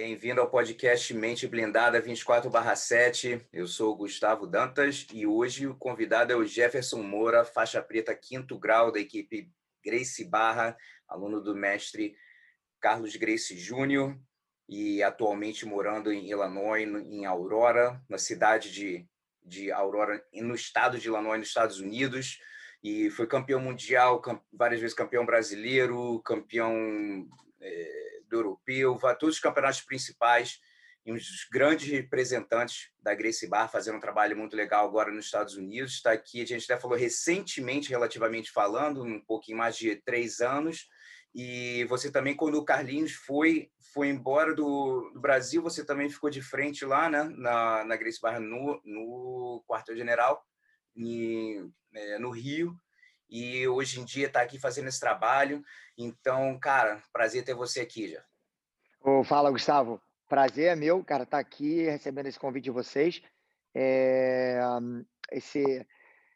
Bem-vindo ao podcast Mente Blindada 24/7. Eu sou o Gustavo Dantas e hoje o convidado é o Jefferson Moura, faixa preta quinto grau da equipe Grace Barra, aluno do mestre Carlos Grace Júnior e atualmente morando em Illinois, em Aurora, na cidade de, de Aurora, no estado de Illinois, nos Estados Unidos e foi campeão mundial, várias vezes campeão brasileiro, campeão é, do europeu, todos os campeonatos principais e dos grandes representantes da Grace Bar fazendo um trabalho muito legal agora nos Estados Unidos. Está aqui, a gente até falou recentemente, relativamente falando, um pouquinho mais de três anos. E você também, quando o Carlinhos foi foi embora do, do Brasil, você também ficou de frente lá, né, na, na Grace Bar no, no quartel-general é, no Rio e hoje em dia está aqui fazendo esse trabalho. Então, cara, prazer ter você aqui, já. Oh, fala, Gustavo. Prazer é meu, cara, estar tá aqui recebendo esse convite de vocês. É, esse,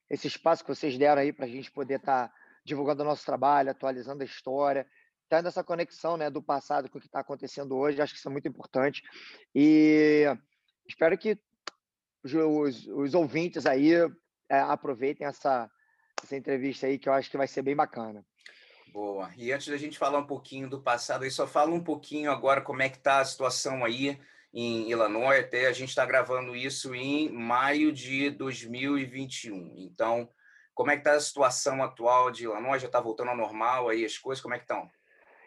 esse espaço que vocês deram aí para a gente poder estar tá divulgando o nosso trabalho, atualizando a história, tendo essa conexão né, do passado com o que está acontecendo hoje, acho que isso é muito importante. E espero que os, os, ouvintes aí é, aproveitem essa, essa entrevista aí, que eu acho que vai ser bem bacana. Boa. E antes da gente falar um pouquinho do passado, aí só fala um pouquinho agora como é que está a situação aí em Illinois. Até a gente está gravando isso em maio de 2021. Então, como é que está a situação atual de Illinois? Já está voltando ao normal aí as coisas? Como é que estão?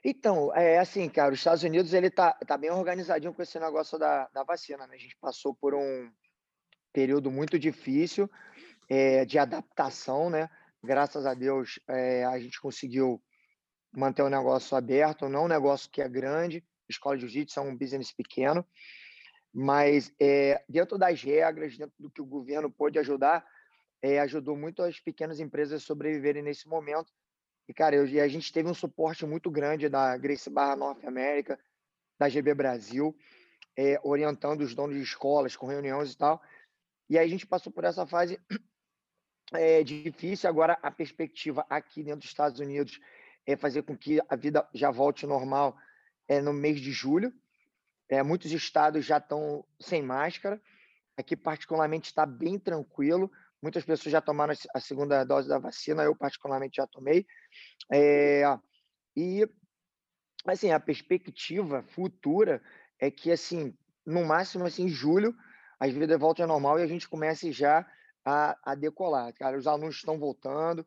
Então, é assim, cara, os Estados Unidos ele tá, tá bem organizadinho com esse negócio da, da vacina, né? A gente passou por um período muito difícil, é, de adaptação, né? Graças a Deus, é, a gente conseguiu manter o negócio aberto, não um negócio que é grande, escola de jiu-jitsu é um business pequeno, mas é, dentro das regras, dentro do que o governo pôde ajudar, é, ajudou muito as pequenas empresas a sobreviverem nesse momento. E, cara, eu, e a gente teve um suporte muito grande da Grace Barra North America, da GB Brasil, é, orientando os donos de escolas com reuniões e tal. E aí a gente passou por essa fase é difícil. Agora, a perspectiva aqui dentro dos Estados Unidos é fazer com que a vida já volte normal é, no mês de julho. É, muitos estados já estão sem máscara. Aqui, particularmente, está bem tranquilo. Muitas pessoas já tomaram a segunda dose da vacina, eu, particularmente, já tomei. É, e, assim, a perspectiva futura é que, assim, no máximo, assim, em julho, as vidas voltem ao normal e a gente comece já a, a decolar. Cara, os alunos estão voltando,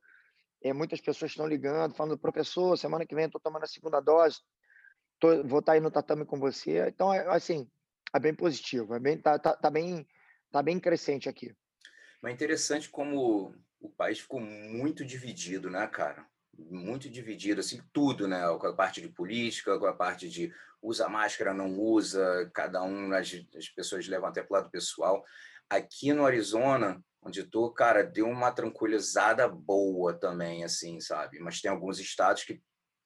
é, muitas pessoas estão ligando, falando, professor, semana que vem estou tomando a segunda dose, tô, vou estar tá aí no tatame com você. Então, é, assim, é bem positivo, é bem, tá, tá, tá, bem, tá bem crescente aqui. Mas é interessante como o país ficou muito dividido, né, cara? Muito dividido, assim, tudo, né? Com a parte de política, com a parte de usa máscara, não usa, cada um, as, as pessoas levam até para o lado pessoal. Aqui no Arizona, onde estou, cara, deu uma tranquilizada boa também, assim, sabe? Mas tem alguns estados que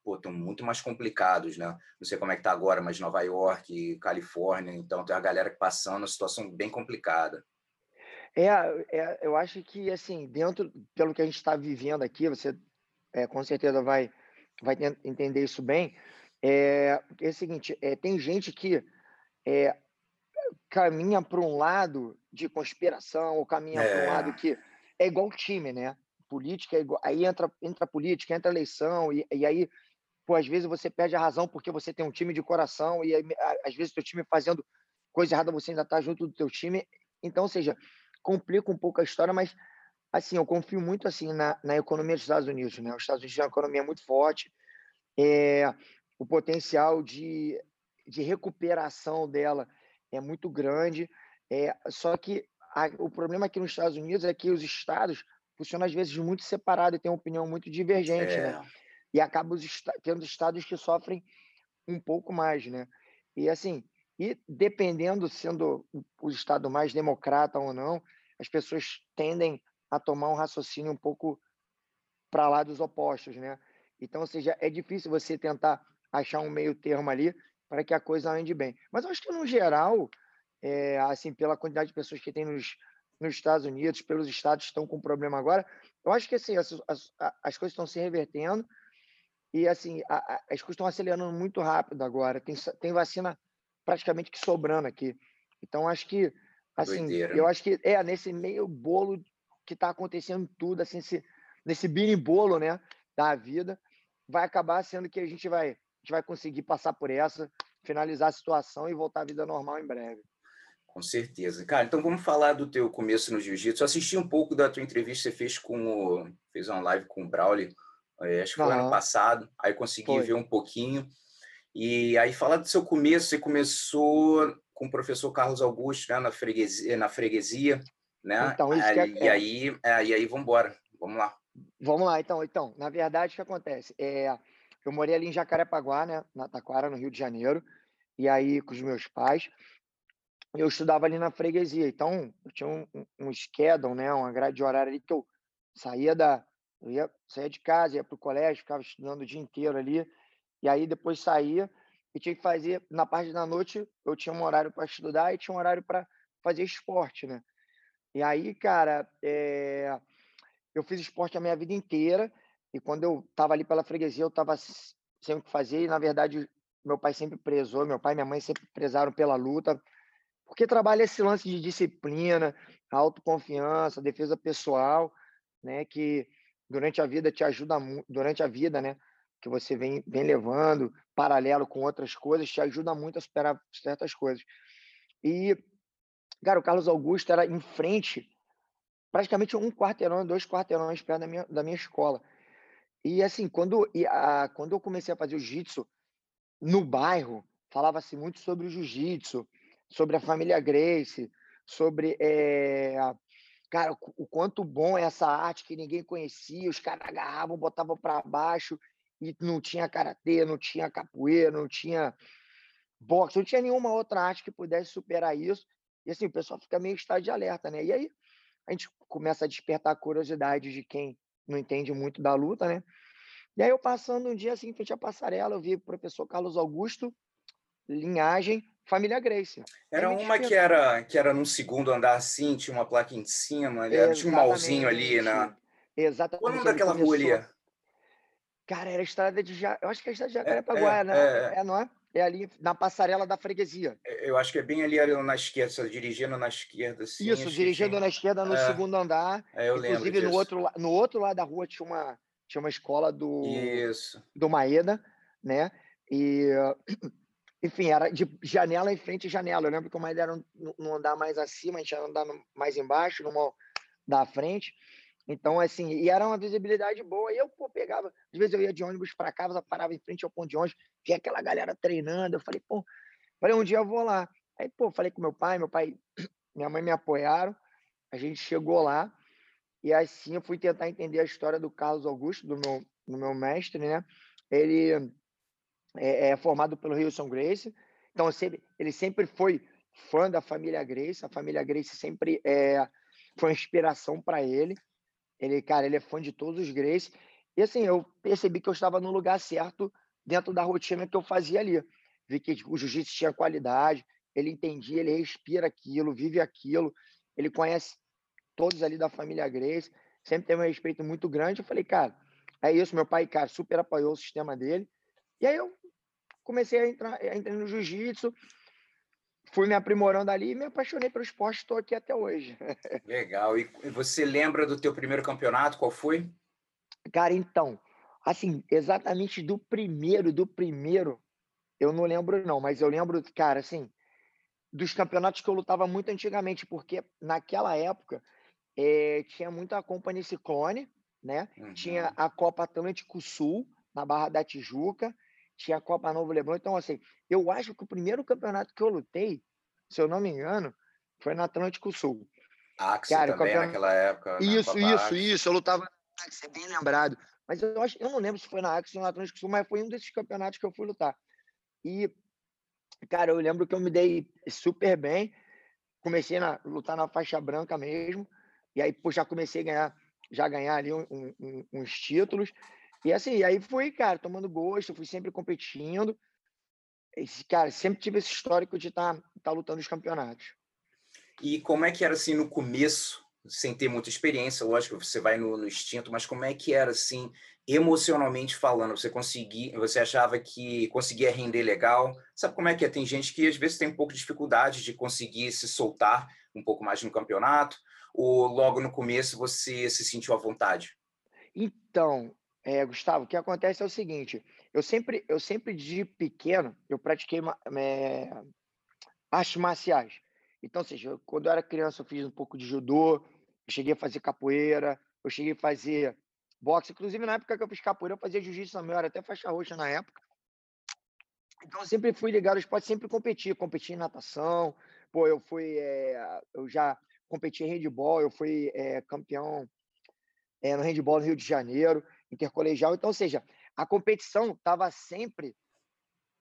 estão muito mais complicados, né? Não sei como é que tá agora, mas Nova York, Califórnia, então tem a galera passando uma situação bem complicada. É, é, eu acho que, assim, dentro, pelo que a gente está vivendo aqui, você é, com certeza vai, vai entender isso bem, é, é o seguinte, é, tem gente que é, caminha para um lado de conspiração, ou caminha é. para um lado que é igual time, né? Política é igual, aí entra entra política, entra eleição e, e aí pô, às vezes você perde a razão porque você tem um time de coração e aí, às vezes teu time fazendo coisa errada você ainda está junto do teu time. Então, ou seja, complica um pouco a história, mas assim, eu confio muito assim na, na economia dos Estados Unidos, né? Os Estados Unidos têm uma economia muito forte, é, o potencial de, de recuperação dela é muito grande. É, só que a, o problema aqui nos Estados Unidos é que os estados funcionam às vezes muito separados e têm uma opinião muito divergente, é. né? E acaba os, tendo estados que sofrem um pouco mais, né? E assim, e dependendo sendo o estado mais democrata ou não, as pessoas tendem a tomar um raciocínio um pouco para lá dos opostos, né? Então, ou seja, é difícil você tentar achar um meio termo ali para que a coisa ande bem. Mas eu acho que, no geral, é, assim, pela quantidade de pessoas que tem nos, nos Estados Unidos, pelos estados que estão com problema agora, eu acho que assim, as, as, as coisas estão se revertendo e assim, a, a, as coisas estão acelerando muito rápido agora. Tem, tem vacina praticamente que sobrando aqui. Então, acho que, assim, Doideira. eu acho que é nesse meio bolo que está acontecendo tudo, assim, esse, nesse bolo, né, da vida, vai acabar sendo que a gente vai, a gente vai conseguir passar por essa, finalizar a situação e voltar à vida normal em breve. Com certeza. Cara, então vamos falar do teu começo no jiu-jitsu. Assisti um pouco da tua entrevista que você fez com o... fez uma live com o Braulio, é, acho que foi ano passado, aí consegui foi. ver um pouquinho. E aí falar do seu começo, você começou com o professor Carlos Augusto né, na, freguesia, na freguesia, né? Então, isso é, E aí, é, e aí vamos embora, vamos lá. Vamos lá, então. Então, na verdade, o que acontece? É, eu morei ali em Jacarepaguá, né, na Taquara, no Rio de Janeiro, e aí com os meus pais eu estudava ali na freguesia. Então, eu tinha um, um schedule, né, uma grade de horário ali que eu saía da eu ia saía de casa, ia para o colégio, ficava estudando o dia inteiro ali, e aí depois saía e tinha que fazer na parte da noite, eu tinha um horário para estudar e tinha um horário para fazer esporte, né? E aí, cara, é... eu fiz esporte a minha vida inteira, e quando eu estava ali pela freguesia, eu estava sem o que fazer, e na verdade, meu pai sempre prezou, meu pai e minha mãe sempre prezaram pela luta, porque trabalha esse lance de disciplina, autoconfiança, defesa pessoal, né, que durante a vida te ajuda durante a vida, né, que você vem, vem levando paralelo com outras coisas, te ajuda muito a superar certas coisas. E cara, o Carlos Augusto era em frente, praticamente um quarteirão, dois quarteirões perto da minha, da minha escola. E assim, quando, e a, quando eu comecei a fazer o jiu-jitsu no bairro, falava-se muito sobre o jiu-jitsu, sobre a família Grace, sobre é, cara, o quanto bom é essa arte que ninguém conhecia, os caras agarravam, botavam para baixo e não tinha karatê, não tinha capoeira, não tinha boxe, não tinha nenhuma outra arte que pudesse superar isso. E assim, o pessoal fica meio estado de alerta, né? E aí a gente começa a despertar a curiosidade de quem não entende muito da luta, né? E aí eu passando um dia assim, frente à passarela, eu vi o professor Carlos Augusto, linhagem, família Grace. Era uma que era que era num segundo andar assim, tinha uma placa em cima, ali, tinha um malzinho ali, né? Exatamente. Qual o nome daquela rua ali? Cara, era a estrada de ja... Eu acho que é a estrada de Jacarepaguá, é, é, né? É, é, não é? É ali na passarela da freguesia. É, eu acho que é bem ali, ali na esquerda, dirigindo na esquerda. Assim, Isso, dirigindo na esquerda no é, segundo andar. É, eu Inclusive, lembro no outro, no outro lado da rua tinha uma, tinha uma escola do, Isso. do Maeda, né? E, enfim, era de janela em frente à janela. Eu lembro que Maeda era no andar mais acima, a gente ia andar mais embaixo, numa da frente. Então, assim, e era uma visibilidade boa. E eu, pô, pegava, às vezes eu ia de ônibus para casa, parava em frente ao ponto de ônibus, via aquela galera treinando. Eu falei, pô, falei, um dia eu vou lá. Aí, pô, falei com meu pai, meu pai, minha mãe me apoiaram. A gente chegou lá e assim eu fui tentar entender a história do Carlos Augusto, do meu, do meu mestre, né? Ele é, é formado pelo Wilson Grace, então sempre, ele sempre foi fã da família Grace. A família Grace sempre é, foi inspiração para ele. Ele, cara, ele é fã de todos os Grace. E assim, eu percebi que eu estava no lugar certo dentro da rotina que eu fazia ali. Vi que o jiu-jitsu tinha qualidade, ele entendia, ele respira aquilo, vive aquilo, ele conhece todos ali da família Grace, sempre teve um respeito muito grande. Eu falei, cara, é isso. Meu pai, cara, super apoiou o sistema dele. E aí eu comecei a entrar, a entrar no jiu-jitsu, fui me aprimorando ali e me apaixonei pelo esporte, estou aqui até hoje. Legal. E você lembra do teu primeiro campeonato? Qual foi? Cara, então, assim, exatamente do primeiro, do primeiro, eu não lembro não, mas eu lembro, cara, assim, dos campeonatos que eu lutava muito antigamente, porque naquela época é, tinha muita Company Ciclone, né? Uhum. Tinha a Copa Atlântico Sul, na Barra da Tijuca, tinha a Copa Novo Leblon. Então, assim, eu acho que o primeiro campeonato que eu lutei, se eu não me engano, foi no Atlântico Sul. Axel Cara, também campeonato... naquela época. Né, isso, isso, isso. Eu lutava na Axel, é bem lembrado. Mas eu, acho, eu não lembro se foi na Axel ou no Atlântico Sul, mas foi um desses campeonatos que eu fui lutar. E, cara, eu lembro que eu me dei super bem. Comecei a lutar na faixa branca mesmo. E aí, pô, já comecei a ganhar, já ganhar ali um, um, uns títulos. E assim, aí fui, cara, tomando gosto, fui sempre competindo. Esse, cara, sempre tive esse histórico de estar tá, tá lutando os campeonatos. E como é que era assim no começo sem ter muita experiência, lógico, você vai no, no instinto, mas como é que era assim, emocionalmente falando? Você conseguia, você achava que conseguia render legal? Sabe como é que é? Tem gente que às vezes tem um pouco de dificuldade de conseguir se soltar um pouco mais no campeonato, ou logo no começo você se sentiu à vontade? Então, é, Gustavo, o que acontece é o seguinte: eu sempre, eu sempre de pequeno, eu pratiquei é, artes marciais. Então, seja, quando eu era criança, eu fiz um pouco de judô, eu cheguei a fazer capoeira, eu cheguei a fazer boxe. Inclusive, na época que eu fiz capoeira, eu fazia jiu-jitsu também, eu era até faixa roxa na época. Então, eu sempre fui ligado ao esporte, sempre competi. Competi em natação, pô, eu fui, é, eu já competi em handball, eu fui é, campeão é, no handball no Rio de Janeiro, intercolegial. Então, ou seja, a competição estava sempre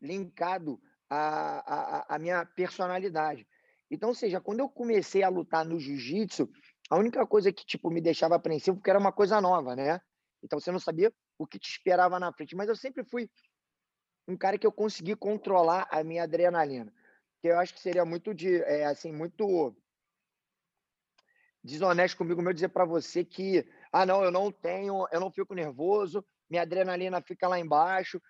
linkado à, à, à minha personalidade. Então, ou seja, quando eu comecei a lutar no jiu-jitsu, a única coisa que tipo me deixava apreensivo porque era uma coisa nova, né? Então você não sabia o que te esperava na frente, mas eu sempre fui um cara que eu consegui controlar a minha adrenalina. Que eu acho que seria muito de é, assim, muito desonesto comigo meu dizer para você que ah, não, eu não tenho, eu não fico nervoso, minha adrenalina fica lá embaixo.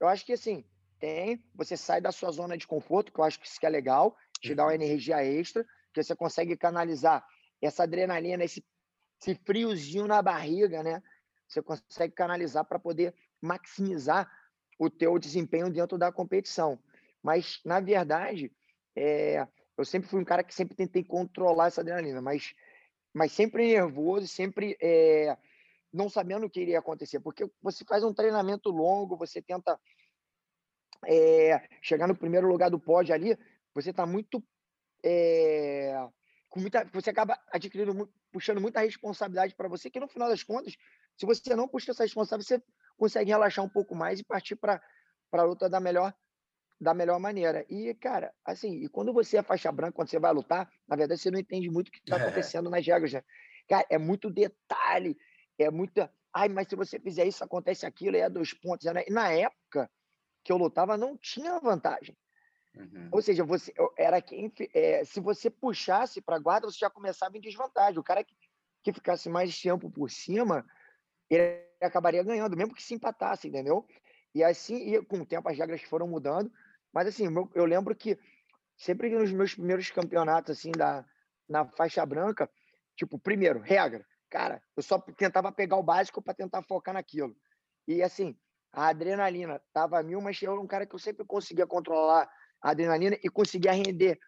Eu acho que assim, tem, você sai da sua zona de conforto, que eu acho que isso que é legal, te dá uma uhum. energia extra, que você consegue canalizar essa adrenalina, esse, esse friozinho na barriga, né? Você consegue canalizar para poder maximizar o teu desempenho dentro da competição. Mas, na verdade, é, eu sempre fui um cara que sempre tentei controlar essa adrenalina, mas, mas sempre nervoso, sempre é, não sabendo o que iria acontecer, porque você faz um treinamento longo, você tenta é, chegar no primeiro lugar do pódio ali, você está muito, é, com muita. Você acaba adquirindo, puxando muita responsabilidade para você, que no final das contas, se você não puxa essa responsabilidade, você consegue relaxar um pouco mais e partir para a luta da melhor da melhor maneira. E, cara, assim, e quando você é faixa branca, quando você vai lutar, na verdade você não entende muito o que está é. acontecendo é. nas regras, né? Cara, é muito detalhe, é muita. Ai, mas se você fizer isso, acontece aquilo, é dois pontos. Né? E na época que eu lutava, não tinha vantagem. Uhum. Ou seja, você era quem. É, se você puxasse para a guarda, você já começava em desvantagem. O cara que, que ficasse mais tempo por cima, ele acabaria ganhando, mesmo que se empatasse, entendeu? E assim, e com o tempo as regras foram mudando. Mas assim, eu lembro que sempre nos meus primeiros campeonatos, assim, da, na faixa branca, tipo, primeiro, regra. Cara, eu só tentava pegar o básico para tentar focar naquilo. E assim, a adrenalina tava mil, mas eu era um cara que eu sempre conseguia controlar a adrenalina e conseguia render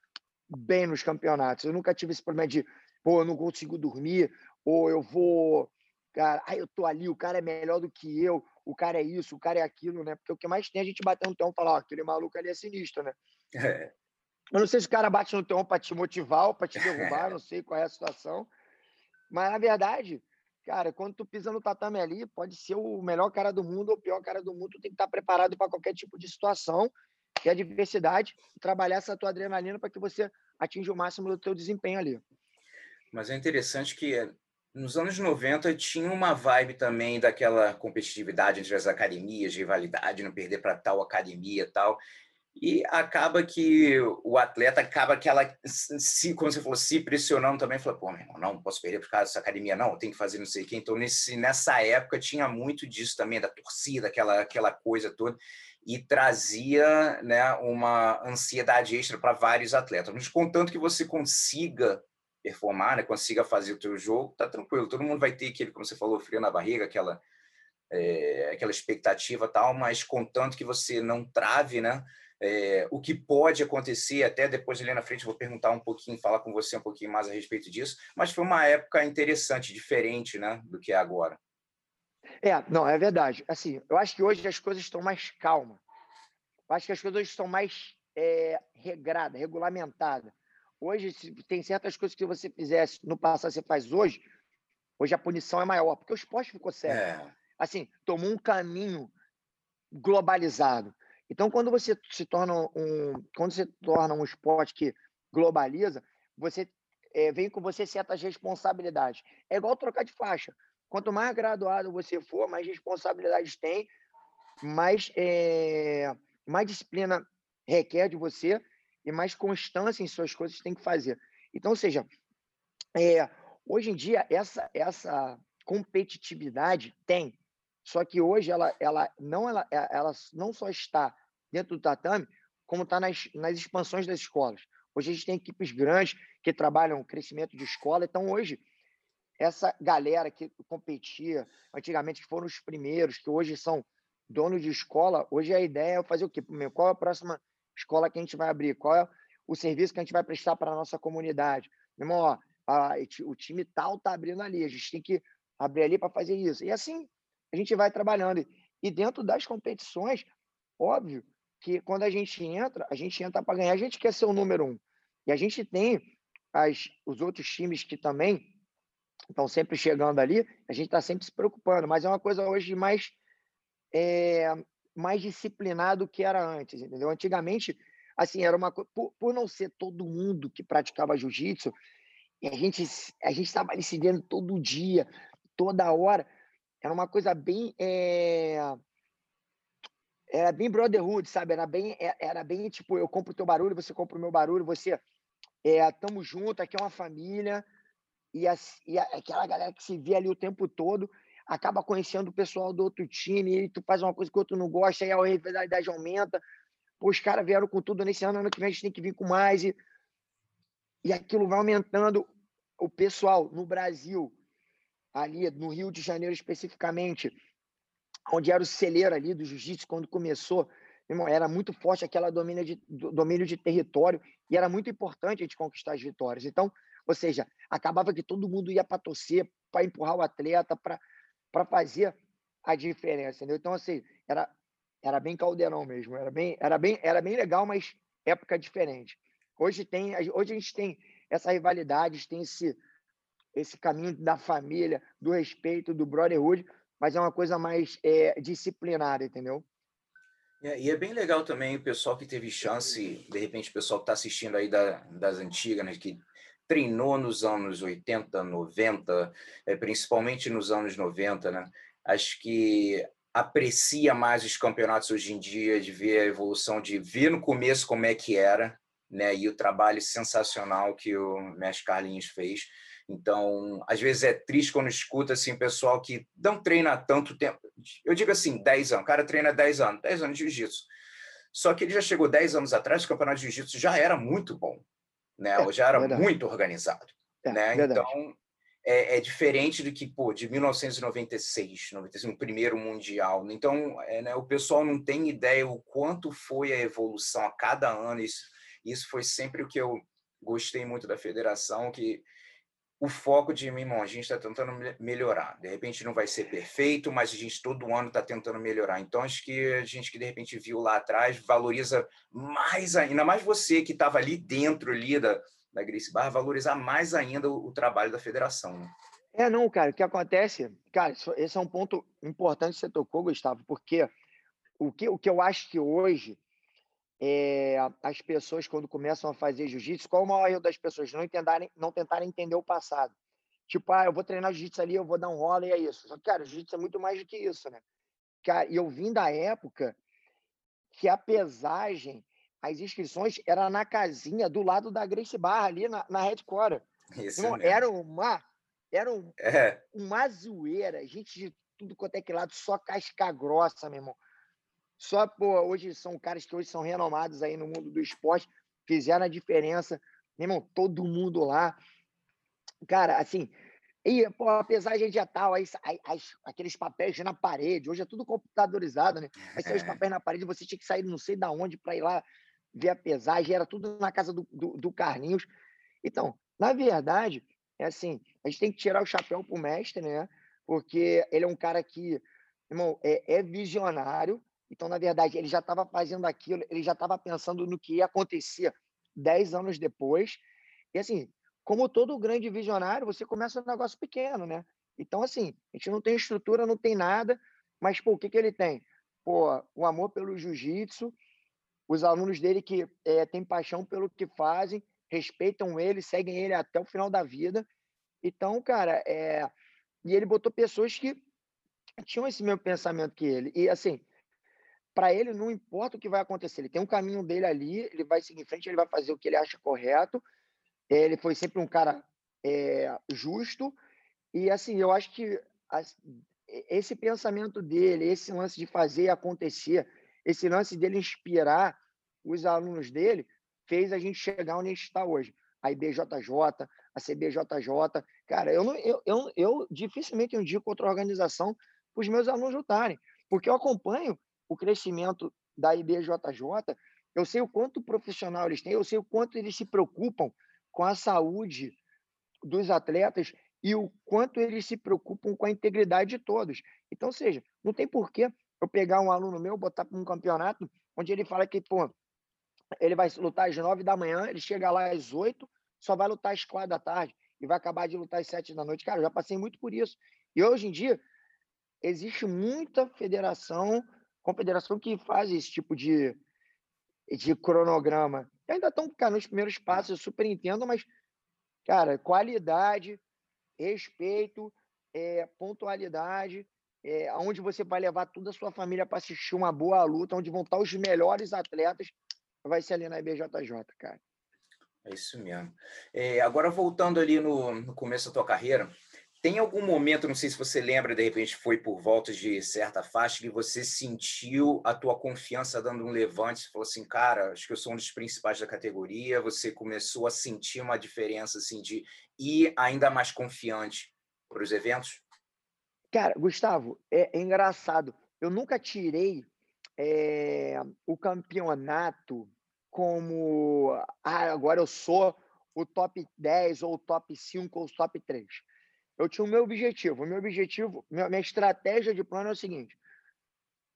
bem nos campeonatos. Eu nunca tive esse problema de, pô, eu não consigo dormir, ou eu vou, cara, ah, eu tô ali, o cara é melhor do que eu, o cara é isso, o cara é aquilo, né? Porque o que mais tem é a gente bater no teu e falar, ó, aquele maluco ali é sinistro, né? É. Eu não sei se o cara bate no teu para te motivar ou para te derrubar, não sei qual é a situação. Mas, na verdade, cara, quando tu pisa no tatame ali, pode ser o melhor cara do mundo ou o pior cara do mundo, tu tem que estar preparado para qualquer tipo de situação ter a diversidade e trabalhar essa tua adrenalina para que você atinja o máximo do teu desempenho ali. Mas é interessante que eh, nos anos 90 tinha uma vibe também daquela competitividade entre as academias, rivalidade, não perder para tal academia e tal. E acaba que o atleta acaba que ela, se, como você falou, se pressionando também, falou, pô, meu irmão, não, não posso perder por causa dessa academia, não, tem que fazer não sei o quê. Então, nesse, nessa época, tinha muito disso também, da torcida, aquela, aquela coisa toda e trazia né, uma ansiedade extra para vários atletas. Mas contanto que você consiga performar, né, consiga fazer o teu jogo, tá tranquilo. Todo mundo vai ter aquele, como você falou, frio na barriga, aquela é, aquela expectativa tal, mas contanto que você não trave, né? É, o que pode acontecer, até depois ali na frente vou perguntar um pouquinho, falar com você um pouquinho mais a respeito disso, mas foi uma época interessante, diferente, né, do que é agora. É, não, é verdade. Assim, eu acho que hoje as coisas estão mais calmas. Eu acho que as coisas hoje estão mais é, regradas, regulamentadas. Hoje, tem certas coisas que você fizesse no passado, você faz hoje, hoje a punição é maior, porque o esporte ficou sério. É. Assim, tomou um caminho globalizado. Então, quando você se torna um, quando você torna um esporte que globaliza, você é, vem com você certas responsabilidades. É igual trocar de faixa. Quanto mais graduado você for, mais responsabilidades tem, mais, é, mais disciplina requer de você e mais constância em suas coisas tem que fazer. Então, ou seja, é, Hoje em dia, essa, essa competitividade tem, só que hoje ela, ela, não, ela, ela não só está dentro do tatame, como está nas, nas expansões das escolas. Hoje a gente tem equipes grandes que trabalham crescimento de escola, então hoje essa galera que competia antigamente, que foram os primeiros, que hoje são donos de escola, hoje a ideia é fazer o quê? Qual é a próxima escola que a gente vai abrir? Qual é o serviço que a gente vai prestar para a nossa comunidade? Meu irmão, ó, a, o time tal está abrindo ali, a gente tem que abrir ali para fazer isso. E assim a gente vai trabalhando. E dentro das competições, óbvio que quando a gente entra, a gente entra para ganhar, a gente quer ser o número um. E a gente tem as, os outros times que também estão sempre chegando ali, a gente está sempre se preocupando, mas é uma coisa hoje mais, é, mais disciplinado que era antes, entendeu? Antigamente, assim, era uma por, por não ser todo mundo que praticava jiu-jitsu, a gente a gente estava vendo todo dia, toda hora, era uma coisa bem é, era bem brotherhood, sabe? Era bem é, era bem tipo, eu compro o teu barulho, você compra o meu barulho, você é, tamo junto, aqui é uma família, e, as, e aquela galera que se vê ali o tempo todo acaba conhecendo o pessoal do outro time, e tu faz uma coisa que o outro não gosta, aí a rivalidade aumenta. Pô, os caras vieram com tudo nesse ano, ano que vem a gente tem que vir com mais, e, e aquilo vai aumentando. O pessoal no Brasil, ali no Rio de Janeiro especificamente, onde era o celeiro ali do jiu-jitsu quando começou, irmão, era muito forte aquela domínio de, domínio de território e era muito importante a gente conquistar as vitórias. Então, ou seja, acabava que todo mundo ia para torcer, para empurrar o atleta, para fazer a diferença. Entendeu? Então, assim, era, era bem caldeirão mesmo. Era bem, era, bem, era bem legal, mas época diferente. Hoje, tem, hoje a gente tem essa rivalidade, tem esse, esse caminho da família, do respeito, do brotherhood, mas é uma coisa mais é, disciplinada, entendeu? É, e é bem legal também o pessoal que teve chance, de repente o pessoal que está assistindo aí da, das antigas, né, que treinou nos anos 80, 90, é, principalmente nos anos 90, né? Acho que aprecia mais os campeonatos hoje em dia, de ver a evolução, de ver no começo como é que era, né? E o trabalho sensacional que o Mestre Carlinhos fez. Então, às vezes é triste quando escuta assim, pessoal que não treina tanto tempo. Eu digo assim, 10 anos. O cara treina 10 anos, 10 anos de jiu-jitsu. Só que ele já chegou 10 anos atrás, o campeonato de jiu-jitsu já era muito bom né? É, já era verdade. muito organizado, é, né? Verdade. Então é, é, diferente do que pô de 1996, 95, o primeiro mundial. Então é, né, o pessoal não tem ideia o quanto foi a evolução a cada ano. Isso, isso foi sempre o que eu gostei muito da federação que o foco de mim, irmão, a gente está tentando melhorar. De repente não vai ser perfeito, mas a gente todo ano está tentando melhorar. Então acho que a gente que de repente viu lá atrás valoriza mais ainda, mais você que estava ali dentro ali da, da Grace valorizar mais ainda o, o trabalho da federação. Né? É, não, cara, o que acontece, cara, esse é um ponto importante que você tocou, Gustavo, porque o que, o que eu acho que hoje é, as pessoas, quando começam a fazer jiu-jitsu, qual o maior erro das pessoas? Não, não tentarem entender o passado. Tipo, ah, eu vou treinar jiu-jitsu ali, eu vou dar um rola e é isso. Só que, cara, jiu-jitsu é muito mais do que isso, né? Cara, e eu vim da época que a pesagem, as inscrições, era na casinha do lado da Grace Barra, ali na, na Core. Isso então, era uma, era um, é. uma zoeira, gente de tudo quanto é que lado, só casca grossa, meu irmão. Só, pô, hoje são caras que hoje são renomados aí no mundo do esporte, fizeram a diferença. Meu irmão, todo mundo lá. Cara, assim, e, pô, apesar de a gente já tal, aí, aí, aqueles papéis na parede, hoje é tudo computadorizado, né? Aí saiu os é. papéis na parede, você tinha que sair não sei da onde para ir lá ver a pesagem, era tudo na casa do, do, do, Carlinhos. Então, na verdade, é assim, a gente tem que tirar o chapéu pro mestre, né? Porque ele é um cara que, irmão, é, é visionário, então, na verdade, ele já estava fazendo aquilo, ele já estava pensando no que ia acontecer dez anos depois. E assim, como todo grande visionário, você começa um negócio pequeno, né? Então, assim, a gente não tem estrutura, não tem nada, mas, pô, o que, que ele tem? Pô, o amor pelo jiu-jitsu, os alunos dele que é, têm paixão pelo que fazem, respeitam ele, seguem ele até o final da vida. Então, cara, é... e ele botou pessoas que tinham esse mesmo pensamento que ele. E, assim, para ele não importa o que vai acontecer, ele tem um caminho dele ali, ele vai seguir em frente, ele vai fazer o que ele acha correto. Ele foi sempre um cara é, justo. E assim, eu acho que esse pensamento dele, esse lance de fazer acontecer, esse lance dele inspirar os alunos dele, fez a gente chegar onde a gente está hoje. A IBJJ, a CBJJ. Cara, eu, não, eu, eu, eu dificilmente indico outra organização para os meus alunos lutarem, porque eu acompanho o crescimento da IBJJ, eu sei o quanto profissional eles têm, eu sei o quanto eles se preocupam com a saúde dos atletas e o quanto eles se preocupam com a integridade de todos. Então, seja, não tem porquê eu pegar um aluno meu, botar para um campeonato onde ele fala que, pô, ele vai lutar às nove da manhã, ele chega lá às oito, só vai lutar às quatro da tarde e vai acabar de lutar às sete da noite. Cara, eu já passei muito por isso. E hoje em dia, existe muita federação, confederação que faz esse tipo de, de cronograma. E ainda estão nos primeiros passos, eu super entendo, mas, cara, qualidade, respeito, é, pontualidade, é, onde você vai levar toda a sua família para assistir uma boa luta, onde vão estar os melhores atletas, vai ser ali na IBJJ, cara. É isso mesmo. É, agora, voltando ali no, no, começo da tua carreira, tem algum momento, não sei se você lembra, de repente foi por volta de certa faixa, que você sentiu a tua confiança dando um levante, você falou assim, cara, acho que eu sou um dos principais da categoria, você começou a sentir uma diferença, assim, de ir ainda mais confiante para os eventos? Cara, Gustavo, é, é engraçado, eu nunca tirei é, o campeonato como ah, agora eu sou o top 10 ou o top 5 ou o top 3. Eu tinha o meu objetivo. O meu objetivo, minha estratégia de plano é o seguinte: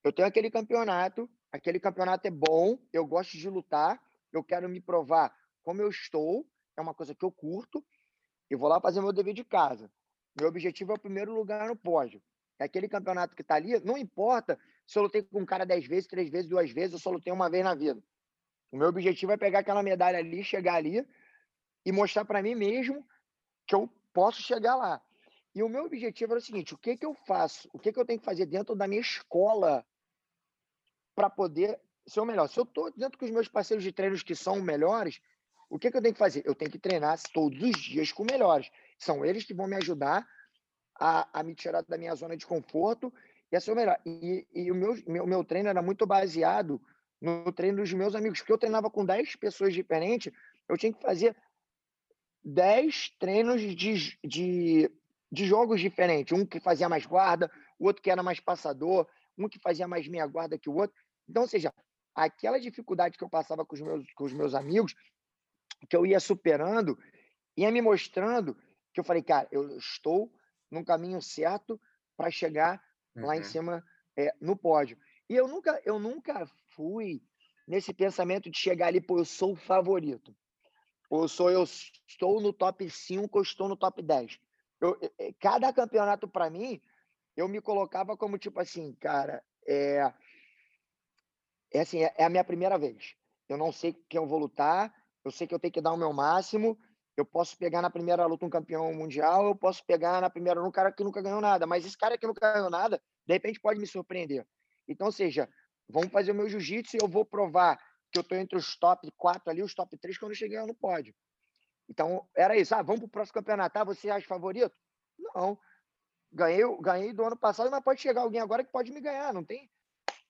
eu tenho aquele campeonato, aquele campeonato é bom, eu gosto de lutar, eu quero me provar como eu estou, é uma coisa que eu curto, e vou lá fazer meu dever de casa. Meu objetivo é o primeiro lugar no pódio. É aquele campeonato que está ali, não importa se eu lutei com um cara dez vezes, três vezes, duas vezes, eu só lutei uma vez na vida. O meu objetivo é pegar aquela medalha ali, chegar ali e mostrar para mim mesmo que eu posso chegar lá. E o meu objetivo era o seguinte: o que, que eu faço? O que, que eu tenho que fazer dentro da minha escola para poder ser o melhor? Se eu estou dentro com os meus parceiros de treinos que são melhores, o que, que eu tenho que fazer? Eu tenho que treinar todos os dias com melhores. São eles que vão me ajudar a, a me tirar da minha zona de conforto e a ser o melhor. E, e o meu, meu, meu treino era muito baseado no treino dos meus amigos, porque eu treinava com 10 pessoas diferentes, eu tinha que fazer 10 treinos de, de, de jogos diferentes. Um que fazia mais guarda, o outro que era mais passador, um que fazia mais meia guarda que o outro. Então, ou seja, aquela dificuldade que eu passava com os meus, com os meus amigos, que eu ia superando, ia me mostrando que eu falei, cara, eu estou no caminho certo para chegar uhum. lá em uhum. cima é, no pódio. E eu nunca, eu nunca fui nesse pensamento de chegar ali, pô, eu sou o favorito. Ou sou eu estou no top 5 ou estou no top 10. Eu, cada campeonato para mim, eu me colocava como tipo assim, cara, é, é assim, é, é, a minha primeira vez. Eu não sei quem eu vou lutar, eu sei que eu tenho que dar o meu máximo. Eu posso pegar na primeira luta um campeão mundial, eu posso pegar na primeira um cara que nunca ganhou nada, mas esse cara que nunca ganhou nada, de repente pode me surpreender. Então, ou seja, vamos fazer o meu jiu-jitsu e eu vou provar que eu estou entre os top 4 ali, os top 3 quando eu cheguei no pódio. Então, era isso. Ah, vamos para o próximo campeonato. Ah, você acha favorito? Não. Ganhei, ganhei do ano passado, mas pode chegar alguém agora que pode me ganhar. Não tem,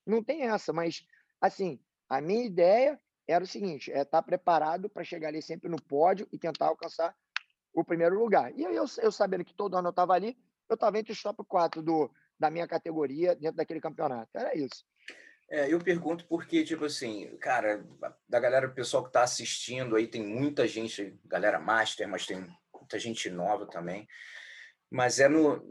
não tem essa. Mas, assim, a minha ideia era o seguinte: é estar tá preparado para chegar ali sempre no pódio e tentar alcançar o primeiro lugar. E aí, eu, eu sabendo que todo ano eu estava ali, eu estava entre os top 4 do, da minha categoria dentro daquele campeonato. Era isso. É, eu pergunto porque, tipo assim, cara, da galera, o pessoal que está assistindo aí, tem muita gente, galera master, mas tem muita gente nova também. Mas é no,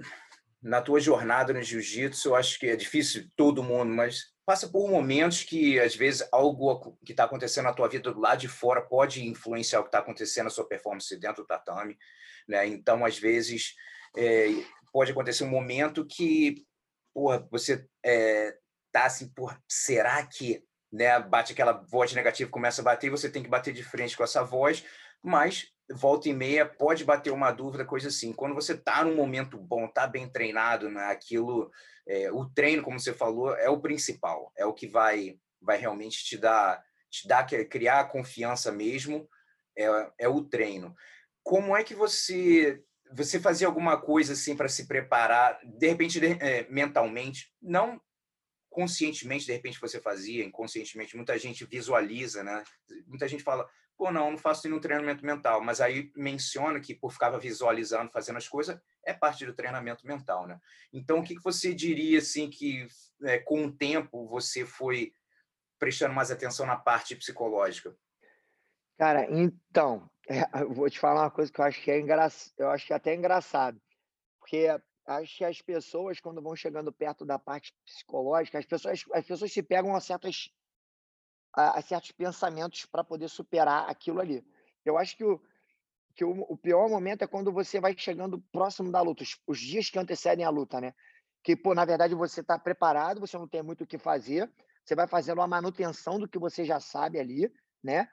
na tua jornada no jiu-jitsu, eu acho que é difícil todo mundo, mas passa por momentos que, às vezes, algo que está acontecendo na tua vida do lado de fora pode influenciar o que está acontecendo na sua performance dentro do tatame. Né? Então, às vezes, é, pode acontecer um momento que porra, você é, assim, por será que, né, bate aquela voz negativa, começa a bater, e você tem que bater de frente com essa voz, mas volta e meia pode bater uma dúvida, coisa assim. Quando você tá num momento bom, tá bem treinado, né, aquilo, é, o treino, como você falou, é o principal, é o que vai, vai realmente te dar, te dar criar confiança mesmo, é, é o treino. como é que você você fazia alguma coisa assim para se preparar, de repente é, mentalmente, não conscientemente, de repente você fazia, inconscientemente, muita gente visualiza, né? Muita gente fala, pô, não, não faço nenhum treinamento mental, mas aí menciona que por ficava visualizando, fazendo as coisas, é parte do treinamento mental, né? Então, o que você diria, assim, que é, com o tempo você foi prestando mais atenção na parte psicológica? Cara, então, é, vou te falar uma coisa que eu acho que é engra... eu acho que é até engraçado, porque acho que as pessoas, quando vão chegando perto da parte psicológica, as pessoas, as pessoas se pegam a, certas, a, a certos pensamentos para poder superar aquilo ali. Eu acho que, o, que o, o, pior momento é quando você vai chegando próximo da luta, os, os dias que antecedem a luta, né? Que, pô, na verdade, você está preparado, você não tem muito o que fazer, você vai fazendo a manutenção do que você já sabe ali, né?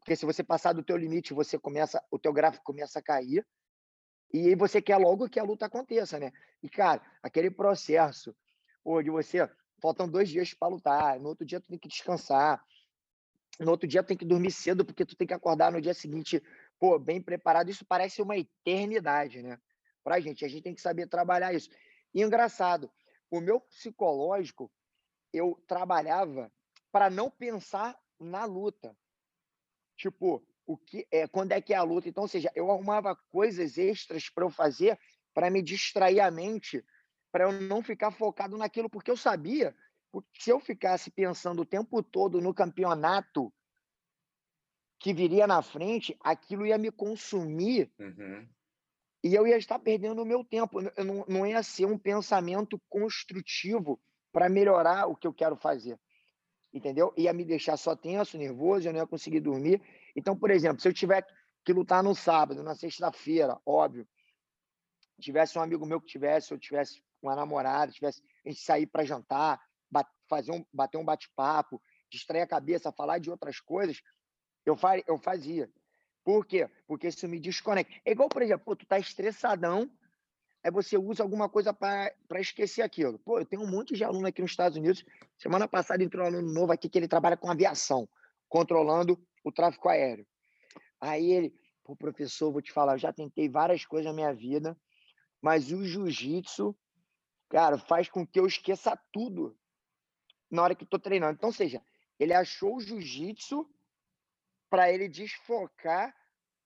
Porque se você passar do teu limite, você começa, o teu gráfico começa a cair. E você quer logo que a luta aconteça, né? E, cara, aquele processo pô, de você, faltam dois dias para lutar, no outro dia tu tem que descansar, no outro dia tu tem que dormir cedo, porque tu tem que acordar no dia seguinte, pô, bem preparado. Isso parece uma eternidade, né? Pra gente, a gente tem que saber trabalhar isso. E engraçado, o meu psicológico, eu trabalhava para não pensar na luta. Tipo, o que é quando é que é a luta. Então, ou seja, eu arrumava coisas extras para eu fazer para me distrair a mente, para eu não ficar focado naquilo, porque eu sabia que se eu ficasse pensando o tempo todo no campeonato que viria na frente, aquilo ia me consumir uhum. e eu ia estar perdendo o meu tempo. Eu não, não ia ser um pensamento construtivo para melhorar o que eu quero fazer. Entendeu? Ia me deixar só tenso, nervoso, eu não ia conseguir dormir. Então, por exemplo, se eu tiver que lutar no sábado, na sexta-feira, óbvio, tivesse um amigo meu que tivesse, ou tivesse uma namorada, tivesse a gente sair para jantar, fazer um, bater um bate-papo, distrair a cabeça, falar de outras coisas, eu, fa eu fazia. Por quê? Porque isso me desconecta. É igual, por exemplo, pô, tu tá estressadão, aí você usa alguma coisa para esquecer aquilo. Pô, eu tenho um monte de aluno aqui nos Estados Unidos. Semana passada entrou um aluno novo aqui que ele trabalha com aviação, controlando o tráfego aéreo. Aí ele, pô, professor, vou te falar, eu já tentei várias coisas na minha vida, mas o jiu-jitsu, cara, faz com que eu esqueça tudo na hora que estou treinando. Então, seja, ele achou o jiu-jitsu para ele desfocar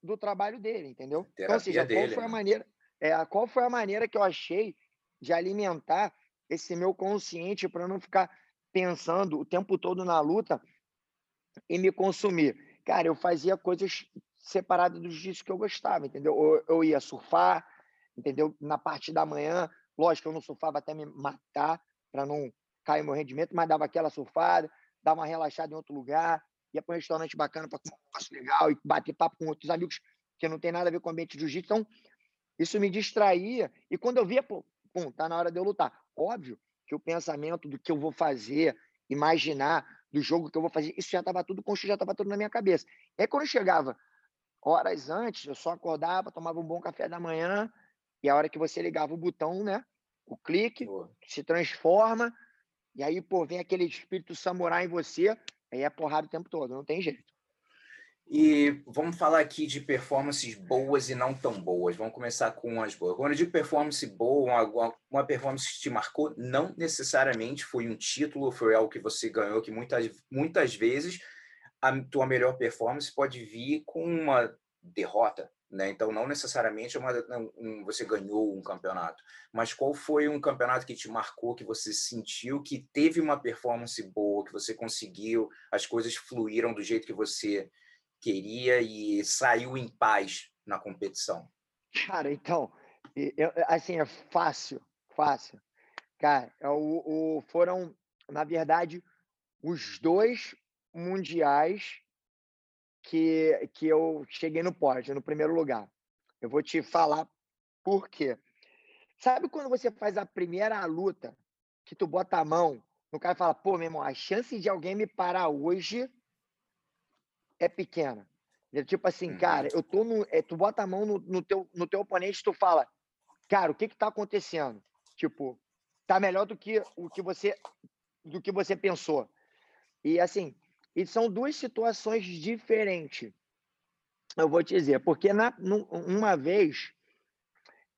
do trabalho dele, entendeu? Então, seja, dele, qual foi a né? maneira, é, qual foi a maneira que eu achei de alimentar esse meu consciente para não ficar pensando o tempo todo na luta e me consumir. Cara, eu fazia coisas separadas do jiu-jitsu que eu gostava, entendeu? Eu, eu ia surfar, entendeu? Na parte da manhã, lógico, eu não surfava até me matar para não cair meu rendimento, mas dava aquela surfada, dava uma relaxada em outro lugar, ia para um restaurante bacana para comer um negócio legal e bater papo com outros amigos que não tem nada a ver com o ambiente de jiu-jitsu. Então, isso me distraía. E quando eu via, pô, pum, tá na hora de eu lutar. Óbvio que o pensamento do que eu vou fazer, imaginar, do jogo que eu vou fazer, isso já estava tudo construído, já estava tudo na minha cabeça. E aí, quando eu chegava horas antes, eu só acordava, tomava um bom café da manhã, e a hora que você ligava o botão, né? O clique, se transforma, e aí, pô, vem aquele espírito samurai em você, aí é porrada o tempo todo, não tem jeito. E vamos falar aqui de performances boas e não tão boas. Vamos começar com as boas. Quando eu digo performance boa, uma, uma performance que te marcou, não necessariamente foi um título, foi algo que você ganhou, que muitas, muitas vezes a tua melhor performance pode vir com uma derrota, né? Então, não necessariamente é uma, um, você ganhou um campeonato, mas qual foi um campeonato que te marcou, que você sentiu que teve uma performance boa, que você conseguiu, as coisas fluíram do jeito que você queria e saiu em paz na competição? Cara, então, eu, assim, é fácil, fácil. Cara, é o, o, foram, na verdade, os dois mundiais que, que eu cheguei no pódio, no primeiro lugar. Eu vou te falar por quê. Sabe quando você faz a primeira luta, que tu bota a mão no cara fala, pô, meu irmão, a chance de alguém me parar hoje é pequena. Tipo assim, uhum. cara, eu tô no. É, tu bota a mão no, no, teu, no teu oponente tu fala, cara, o que que tá acontecendo? Tipo, tá melhor do que o que você do que você pensou. E assim, e são duas situações diferentes. Eu vou te dizer, porque na, uma vez,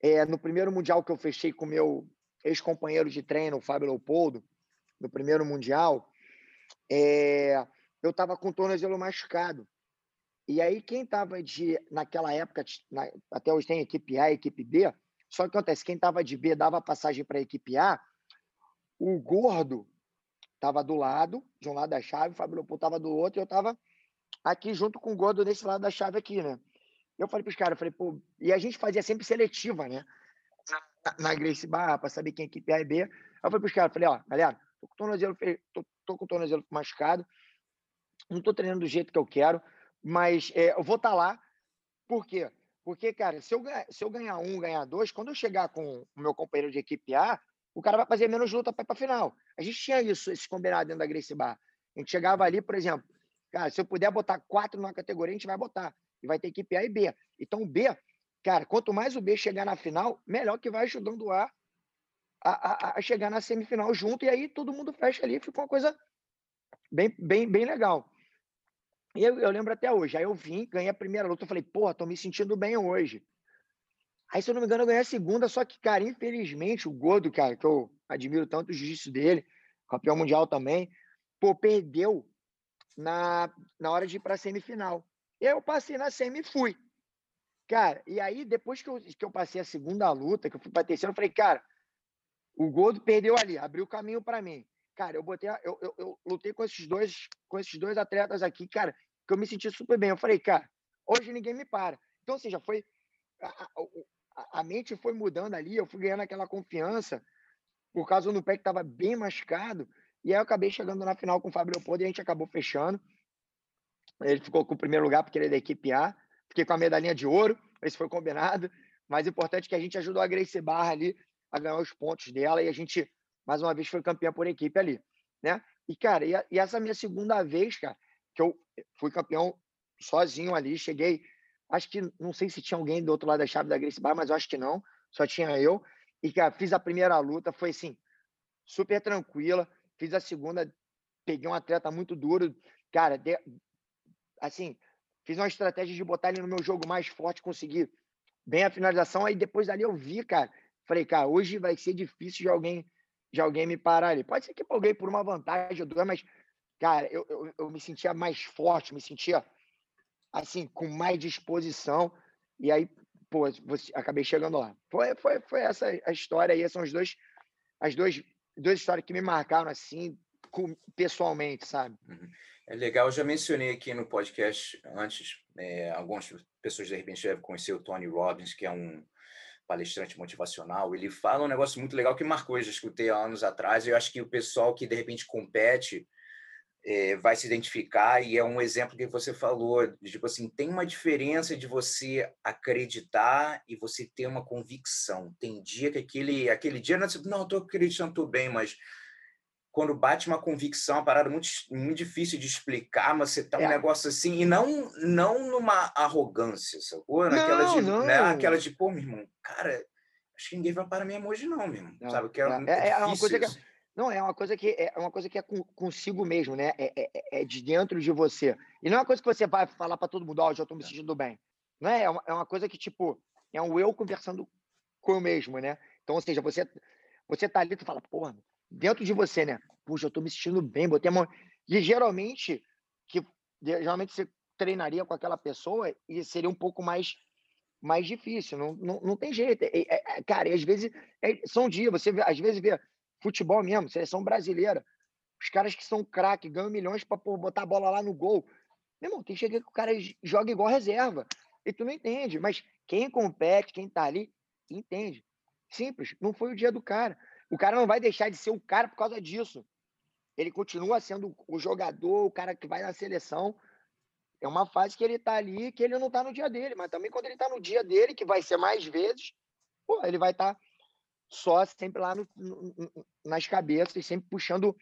é, no primeiro Mundial que eu fechei com meu ex-companheiro de treino, o Fábio Leopoldo, no primeiro Mundial, é, eu estava com o tornozelo machucado. E aí, quem estava de, naquela época, na, até hoje tem equipe A e equipe B, só que acontece, quem estava de B dava passagem para a equipe A, o gordo estava do lado, de um lado da chave, o Fábio Leopoldo estava do outro, e eu estava aqui junto com o gordo nesse lado da chave aqui, né? Eu falei para os caras, falei, pô, e a gente fazia sempre seletiva, né? Na, na Grace Barra, para saber quem é equipe A e B. Eu falei para os caras, falei, ó, galera, tô com o tornozelo, tô, tô com o tornozelo machucado, não tô treinando do jeito que eu quero, mas é, eu vou estar tá lá. Por quê? Porque, cara, se eu, se eu ganhar um, ganhar dois, quando eu chegar com o meu companheiro de equipe A, o cara vai fazer menos luta para para final. A gente tinha isso, esse combinado dentro da Grace Bar. A gente chegava ali, por exemplo, cara, se eu puder botar quatro numa categoria, a gente vai botar. E vai ter equipe A e B. Então, o B, cara, quanto mais o B chegar na final, melhor que vai ajudando o A a, a, a chegar na semifinal junto. E aí todo mundo fecha ali, fica uma coisa bem, bem, bem legal. E eu, eu, lembro até hoje. Aí eu vim, ganhei a primeira luta. Eu falei, porra, tô me sentindo bem hoje. Aí, se eu não me engano, eu ganhei a segunda. Só que, cara, infelizmente, o Gordo, cara, que eu admiro tanto o jiu-jitsu dele, campeão mundial também, pô, perdeu na, na hora de ir pra semifinal. Eu passei na semi e fui. Cara, e aí, depois que eu, que eu passei a segunda luta, que eu fui pra terceira, eu falei, cara, o Gordo perdeu ali, abriu o caminho para mim. Cara, eu botei, eu, eu, eu, lutei com esses dois, com esses dois atletas aqui, cara, que eu me senti super bem. Eu falei, cara, hoje ninguém me para. Então, ou seja, foi a, a, a mente foi mudando ali, eu fui ganhando aquela confiança por causa do pé que estava bem machucado. E aí eu acabei chegando na final com o Fábio Leopoldo e a gente acabou fechando. Ele ficou com o primeiro lugar porque ele é da equipe A. Fiquei com a medalhinha de ouro, esse foi combinado. Mas importante é que a gente ajudou a Grace Barra ali a ganhar os pontos dela e a gente, mais uma vez, foi campeã por equipe ali, né? E, cara, e, e essa minha segunda vez, cara, que eu fui campeão sozinho ali, cheguei, acho que, não sei se tinha alguém do outro lado da chave da Grace Bar, mas eu acho que não, só tinha eu. E, cara, fiz a primeira luta, foi assim, super tranquila. Fiz a segunda, peguei um atleta muito duro, cara, de, assim, fiz uma estratégia de botar ele no meu jogo mais forte, conseguir bem a finalização. Aí depois dali eu vi, cara, falei, cara, hoje vai ser difícil de alguém de alguém me parar ali. Pode ser que ganhei por uma vantagem ou duas, mas cara, eu, eu, eu me sentia mais forte, me sentia assim, com mais disposição. E aí, pô, você, acabei chegando lá. Foi, foi, foi essa a história aí, são os dois, as duas, duas histórias que me marcaram assim, com, pessoalmente, sabe? Uhum. É legal, eu já mencionei aqui no podcast antes, é, algumas pessoas de repente devem conhecer o Tony Robbins, que é um palestrante motivacional, ele fala um negócio muito legal que marcou, eu já escutei há anos atrás, e eu acho que o pessoal que de repente compete é, vai se identificar e é um exemplo que você falou, tipo assim, tem uma diferença de você acreditar e você ter uma convicção. Tem dia que aquele, aquele dia, não, não estou acreditando, estou bem, mas quando bate uma convicção, uma parada muito, muito difícil de explicar, mas você tá é. um negócio assim, e não, não numa arrogância, sacou? Naquela não, de, né, não. Né, aquela de, pô, meu irmão, cara, acho que ninguém vai parar minha hoje não, meu irmão, não, sabe? Que é, é, é uma coisa que não, é uma coisa que é uma coisa que é consigo mesmo, né? É, é, é, de dentro de você. E não é uma coisa que você vai falar para todo mundo, ó, oh, já estou me é. sentindo bem. Não é? É uma, é uma coisa que, tipo, é um eu conversando com eu mesmo, né? Então, ou seja, você, você tá ali, tu fala, porra, dentro de você, né? Puxa, eu estou me sentindo bem, botei a mão. E geralmente, que geralmente você treinaria com aquela pessoa e seria um pouco mais mais difícil, não, não, não tem jeito. É, é, cara, e às vezes é, são dias, você vê, às vezes vê futebol mesmo, seleção brasileira. Os caras que são craque, ganham milhões para botar a bola lá no gol. Meu irmão, tem que chegar que o cara joga igual reserva. E tu não entende. Mas quem compete, quem tá ali, entende. Simples. Não foi o dia do cara. O cara não vai deixar de ser o cara por causa disso. Ele continua sendo o jogador, o cara que vai na seleção. É uma fase que ele tá ali, que ele não tá no dia dele. Mas também quando ele tá no dia dele, que vai ser mais vezes, pô, ele vai estar tá só sempre lá no, no, nas cabeças, sempre puxando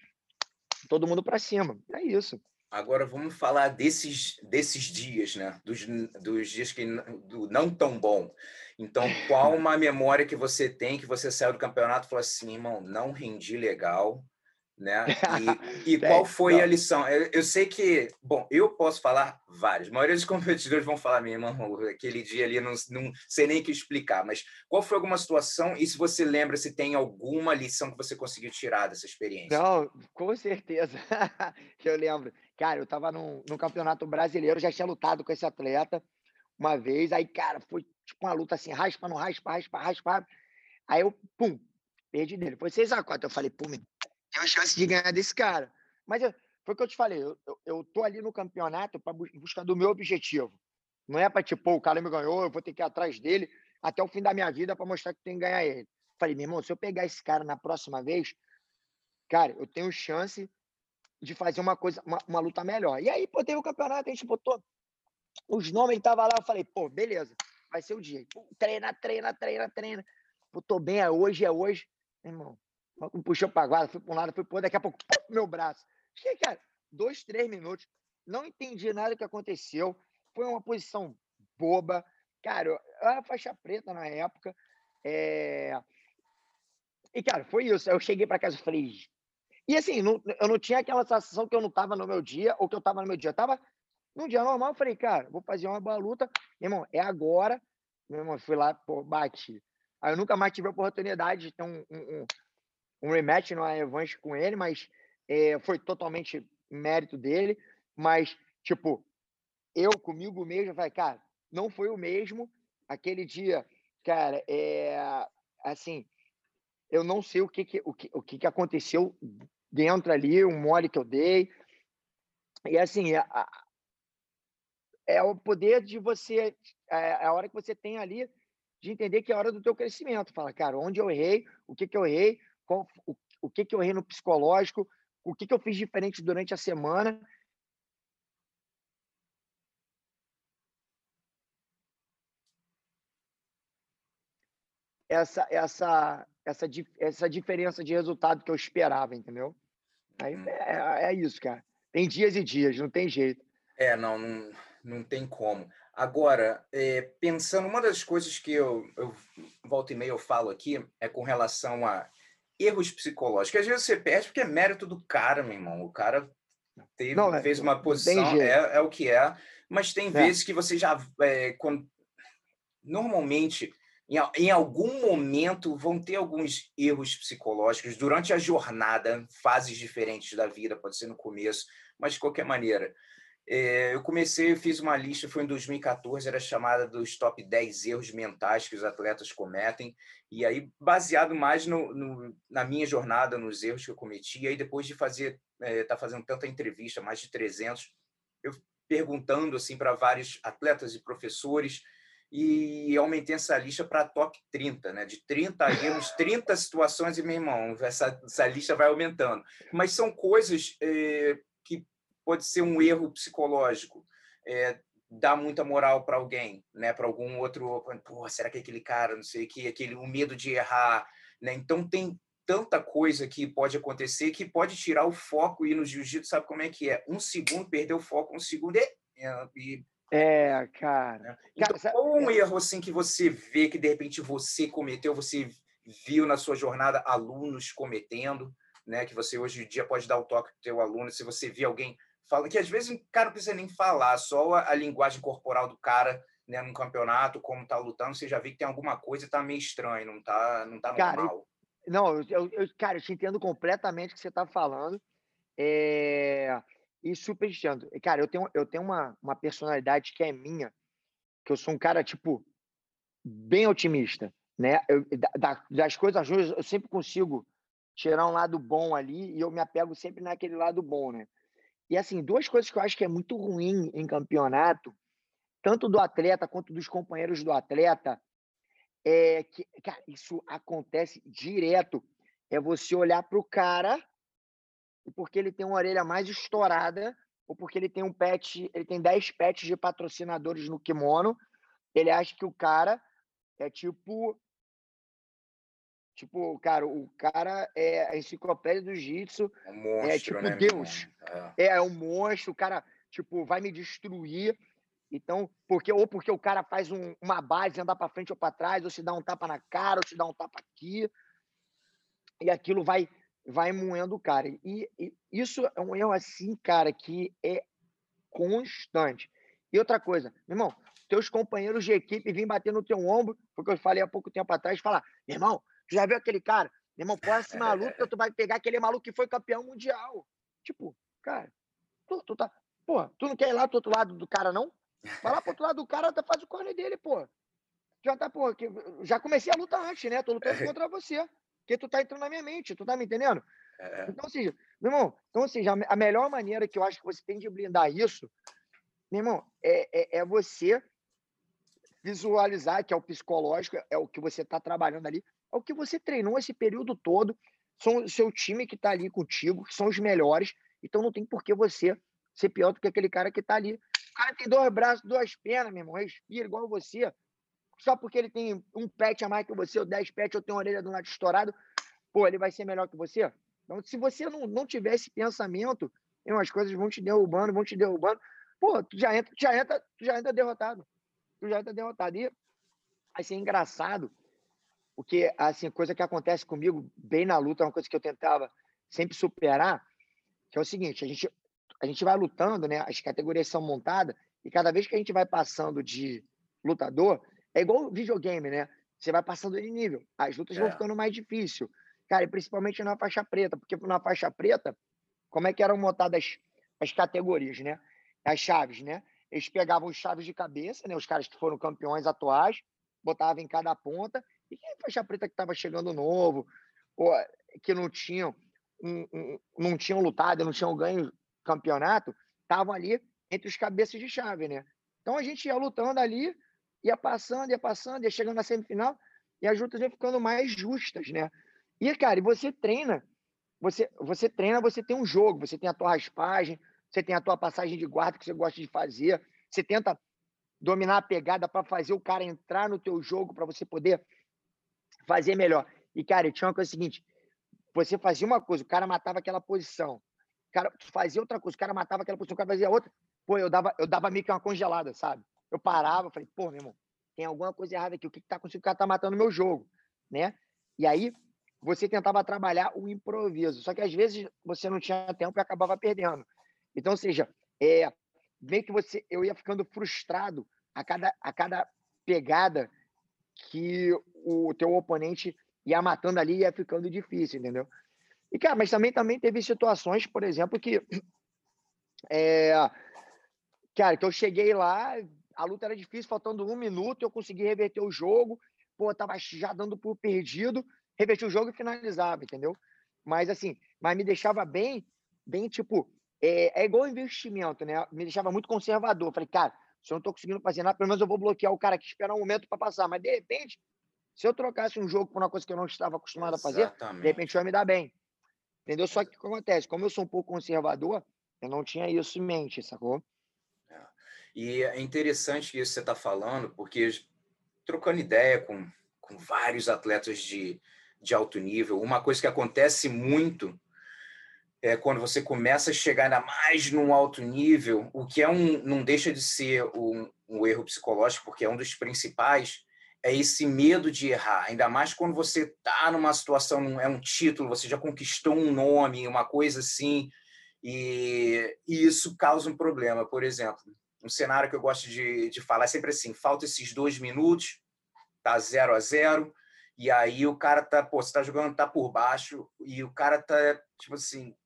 todo mundo para cima. É isso. Agora vamos falar desses, desses dias, né? Dos, dos dias que do não tão bom. Então, qual uma memória que você tem que você saiu do campeonato e falou assim, irmão, não rendi legal, né? E, e qual foi a lição? Eu, eu, sei que, bom, eu posso falar vários. A maioria dos competidores vão falar, minha irmão, aquele dia ali não, não sei nem o que explicar, mas qual foi alguma situação e se você lembra se tem alguma lição que você conseguiu tirar dessa experiência? Não, com certeza. eu lembro. Cara, eu estava num, num campeonato brasileiro, já tinha lutado com esse atleta uma vez, aí, cara, foi tipo uma luta assim, raspa, não raspa, raspa, raspa. Aí eu, pum, perdi dele. Foi 6 a 4 Eu falei, pum, tenho chance de ganhar desse cara. Mas eu, foi o que eu te falei, eu, eu, eu tô ali no campeonato para buscar do meu objetivo. Não é para tipo, o cara me ganhou, eu vou ter que ir atrás dele até o fim da minha vida para mostrar que tem que ganhar ele. Falei, meu irmão, se eu pegar esse cara na próxima vez, cara, eu tenho chance de fazer uma coisa, uma, uma luta melhor. E aí, pô, teve o campeonato, a gente botou os nomes, tava lá, eu falei, pô, beleza, vai ser o dia. Pô, treina, treina, treina, treina. Pô, tô bem, é hoje, é hoje. Irmão, puxou para guarda, fui para um lado, fui para outro, daqui a pouco, pum, meu braço. Fiquei, cara, dois, três minutos, não entendi nada que aconteceu. Foi uma posição boba. Cara, eu, eu era faixa preta na época. É... E, cara, foi isso. Eu cheguei para casa e falei. E assim, não, eu não tinha aquela sensação que eu não estava no meu dia ou que eu estava no meu dia. Eu estava num dia normal. Eu falei, cara, vou fazer uma boa luta. Meu irmão, é agora. Meu irmão, fui lá, pô, bati. Aí eu nunca mais tive a oportunidade de ter um, um, um rematch no revanche com ele, mas é, foi totalmente mérito dele. Mas, tipo, eu comigo mesmo, falei, cara, não foi o mesmo. Aquele dia, cara, é assim, eu não sei o que, que o, que, o que, que aconteceu dentro ali, um mole que eu dei. E assim, é, é o poder de você, é, é a hora que você tem ali de entender que é a hora do teu crescimento. Fala, cara, onde eu errei, o que, que eu errei, qual, o, o que, que eu errei no psicológico, o que, que eu fiz diferente durante a semana. Essa, essa, essa, essa diferença de resultado que eu esperava, entendeu? Aí hum. é, é isso, cara. Tem dias e dias, não tem jeito. É, não, não, não tem como. Agora, é, pensando, uma das coisas que eu, eu volta e meia eu falo aqui é com relação a erros psicológicos. Às vezes você perde porque é mérito do cara, meu irmão. O cara teve, não, é, fez uma posição, é, é o que é. Mas tem é. vezes que você já. É, quando, normalmente, em, em algum momento, vão ter alguns erros psicológicos durante a jornada, fases diferentes da vida, pode ser no começo, mas de qualquer maneira. É, eu comecei, eu fiz uma lista, foi em 2014, era chamada dos top 10 erros mentais que os atletas cometem, e aí baseado mais no, no na minha jornada, nos erros que eu cometi, e aí depois de fazer, é, tá fazendo tanta entrevista, mais de 300, eu perguntando assim para vários atletas e professores, e aumentei essa lista para top 30, né? De 30 erros, 30 situações, e meu irmão, essa, essa lista vai aumentando. Mas são coisas é, que pode ser um erro psicológico, é, muita moral para alguém, né? Para algum outro, pô, será que é aquele cara, não sei que, aquele o medo de errar, né? Então tem tanta coisa que pode acontecer que pode tirar o foco e no jiu-jitsu sabe como é que é? Um segundo perdeu o foco, um segundo e, e é, cara. Né? Então, cara, qual um é... erro assim que você vê que de repente você cometeu, você viu na sua jornada alunos cometendo, né? Que você hoje em dia pode dar o toque para o teu aluno, se você vê alguém fala que às vezes o cara não precisa nem falar, só a, a linguagem corporal do cara né, num campeonato, como tá lutando, você já vê que tem alguma coisa e tá meio estranho, não tá, não tá normal. Cara, não, eu, eu, cara, eu te entendo completamente o que você tá falando. É... E super entendo. Cara, eu tenho, eu tenho uma, uma personalidade que é minha, que eu sou um cara, tipo, bem otimista, né? Eu, da, das coisas ruins, eu sempre consigo tirar um lado bom ali e eu me apego sempre naquele lado bom, né? E assim, duas coisas que eu acho que é muito ruim em campeonato, tanto do atleta quanto dos companheiros do atleta, é que, cara, isso acontece direto. É você olhar para o cara e porque ele tem uma orelha mais estourada, ou porque ele tem um pet, ele tem 10 pets de patrocinadores no kimono, ele acha que o cara é tipo Tipo, cara, o cara é a enciclopédia do jiu-jitsu. É, um monstro, é tipo né, Deus. É. é um monstro, o cara, tipo, vai me destruir. Então, porque ou porque o cara faz um, uma base, andar para frente ou para trás, ou se dá um tapa na cara, ou se dá um tapa aqui. E aquilo vai vai moendo o cara. E, e, isso é um erro assim, cara, que é constante. E outra coisa, meu irmão, teus companheiros de equipe vêm bater no teu ombro, porque eu falei há pouco tempo atrás, falar, meu irmão, tu já viu aquele cara? Meu irmão, próxima luta tu vai pegar aquele maluco que foi campeão mundial. Tipo, cara, tu, tu tá. Pô, tu não quer ir lá do outro lado do cara, não? Vai lá pro outro lado do cara, faz o corner dele, pô. Já tá, pô, que, já comecei a luta antes, né? Tô lutando é. contra você. Porque tu tá entrando na minha mente, tu tá me entendendo? É. Então, ou seja, meu irmão, então, seja, a melhor maneira que eu acho que você tem de blindar isso, meu irmão, é, é, é você visualizar, que é o psicológico, é o que você está trabalhando ali, é o que você treinou esse período todo, são o seu time que está ali contigo, que são os melhores, então não tem por que você ser pior do que aquele cara que está ali. O cara tem dois braços, duas pernas, meu irmão, respira igual você. Só porque ele tem um pet a mais que você, ou dez pets, ou tem uma orelha do lado estourado, pô, ele vai ser melhor que você? Então, se você não, não tiver esse pensamento, as coisas vão te derrubando, vão te derrubando. Pô, tu já entra, tu já entra, tu já entra derrotado. Tu já entra derrotado. E assim, é engraçado, porque assim, coisa que acontece comigo bem na luta, é uma coisa que eu tentava sempre superar, que é o seguinte, a gente, a gente vai lutando, né? As categorias são montadas, e cada vez que a gente vai passando de lutador, é igual videogame, né? Você vai passando de nível, as lutas é. vão ficando mais difíceis. Cara, e principalmente na faixa preta, porque na faixa preta, como é que eram montadas as categorias, né? As chaves, né? Eles pegavam os chaves de cabeça, né? Os caras que foram campeões atuais, botavam em cada ponta, e quem faixa preta que estava chegando novo, ou que não tinham, um, um, não tinham lutado, não tinham ganho campeonato, estavam ali entre os cabeças de chave, né? Então a gente ia lutando ali, ia passando, ia passando, ia chegando na semifinal, e as lutas iam ficando mais justas, né? E, cara, você treina, você, você treina, você tem um jogo, você tem a tua raspagem, você tem a tua passagem de guarda que você gosta de fazer, você tenta dominar a pegada para fazer o cara entrar no teu jogo, para você poder fazer melhor. E, cara, tinha uma coisa seguinte: você fazia uma coisa, o cara matava aquela posição. O cara fazia outra coisa, o cara matava aquela posição, o cara fazia outra. Pô, eu dava, eu dava meio que uma congelada, sabe? Eu parava, falei, pô, meu irmão, tem alguma coisa errada aqui. O que, que tá acontecendo? O cara tá matando meu jogo, né? E aí, você tentava trabalhar o improviso. Só que às vezes você não tinha tempo e acabava perdendo. Então, ou seja, é, que você, eu ia ficando frustrado a cada, a cada pegada que o teu oponente ia matando ali e ia ficando difícil, entendeu? E, cara, mas também, também teve situações, por exemplo, que. É, cara, que eu cheguei lá, a luta era difícil, faltando um minuto, eu consegui reverter o jogo, pô, tava já dando por perdido, reverti o jogo e finalizava, entendeu? Mas, assim, mas me deixava bem, bem, tipo, é, é igual investimento, né? Me deixava muito conservador. Falei, cara, se eu não estou conseguindo fazer nada, pelo menos eu vou bloquear o cara que espera um momento para passar. Mas, de repente, se eu trocasse um jogo por uma coisa que eu não estava acostumado Exatamente. a fazer, de repente vai me dar bem. Entendeu? Só que o que acontece? Como eu sou um pouco conservador, eu não tinha isso em mente, sacou? E é interessante isso que você está falando, porque trocando ideia com, com vários atletas de, de alto nível, uma coisa que acontece muito é, quando você começa a chegar ainda mais num alto nível, o que é um, não deixa de ser um, um erro psicológico, porque é um dos principais, é esse medo de errar, ainda mais quando você está numa situação, é um título, você já conquistou um nome, uma coisa assim, e, e, isso causa um problema. Por exemplo, um cenário que eu gosto de, de falar é sempre assim: falta esses dois minutos, tá zero a zero, e aí o cara tá, pô, você tá jogando, tá por baixo, e o cara tá, tipo assim,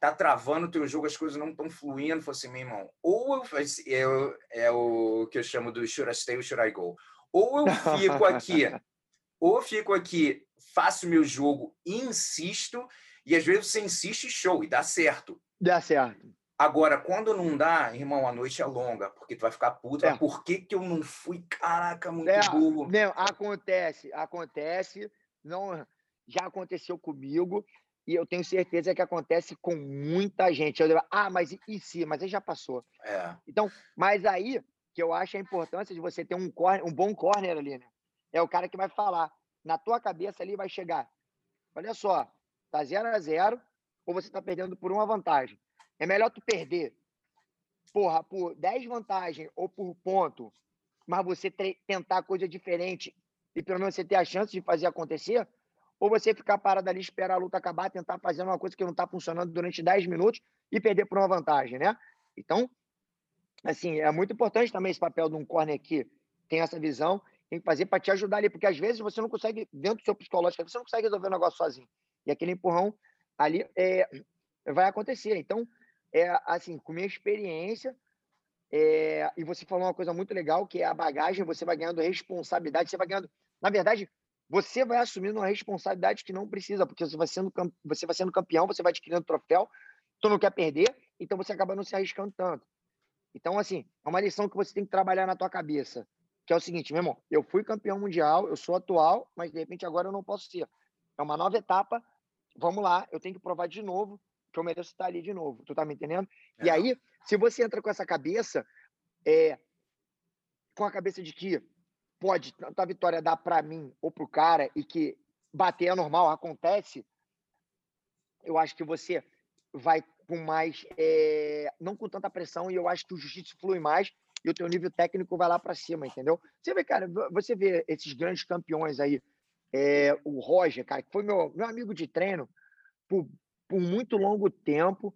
tá travando o teu jogo, as coisas não estão fluindo, falei assim, meu irmão, ou eu, eu, é o que eu chamo do should I stay or should I go? Ou eu fico aqui, ou eu fico aqui, faço meu jogo insisto, e às vezes você insiste show, e dá certo. Dá certo. Agora, quando não dá, irmão, a noite é longa, porque tu vai ficar puto. É. Por que, que eu não fui? Caraca, muito é, burro. Não, acontece, acontece. Não, já aconteceu comigo e eu tenho certeza que acontece com muita gente. Eu digo, ah, mas e se? Mas aí já passou. É. Então, mas aí que eu acho a importância de você ter um, corner, um bom corner ali, né? É o cara que vai falar. Na tua cabeça ali vai chegar. Olha só, tá 0 a 0 ou você tá perdendo por uma vantagem. É melhor tu perder, porra, por 10 vantagem ou por ponto, mas você tentar coisa diferente e pelo menos você ter a chance de fazer acontecer, ou você ficar parado ali, esperar a luta acabar, tentar fazer uma coisa que não está funcionando durante 10 minutos e perder por uma vantagem, né? Então, assim, é muito importante também esse papel de um corner que tem essa visão, tem que fazer para te ajudar ali, porque às vezes você não consegue, dentro do seu psicológico, você não consegue resolver o negócio sozinho. E aquele empurrão ali é, vai acontecer. Então, é assim, com minha experiência, é, e você falou uma coisa muito legal, que é a bagagem, você vai ganhando responsabilidade, você vai ganhando. Na verdade, você vai assumindo uma responsabilidade que não precisa, porque você vai sendo, você vai sendo campeão, você vai adquirindo troféu, tu não quer perder, então você acaba não se arriscando tanto. Então, assim, é uma lição que você tem que trabalhar na tua cabeça, que é o seguinte, meu irmão, eu fui campeão mundial, eu sou atual, mas de repente agora eu não posso ser. É uma nova etapa, vamos lá, eu tenho que provar de novo que eu mereço estar ali de novo. Tu tá me entendendo? É. E aí, se você entra com essa cabeça, é, com a cabeça de que pode tanto a vitória dar para mim ou para o cara e que bater é normal, acontece, eu acho que você vai com mais, é, não com tanta pressão e eu acho que o jiu-jitsu flui mais e o teu nível técnico vai lá para cima, entendeu? Você vê, cara, você vê esses grandes campeões aí, é, o Roger, cara, que foi meu, meu amigo de treino por, por muito longo tempo,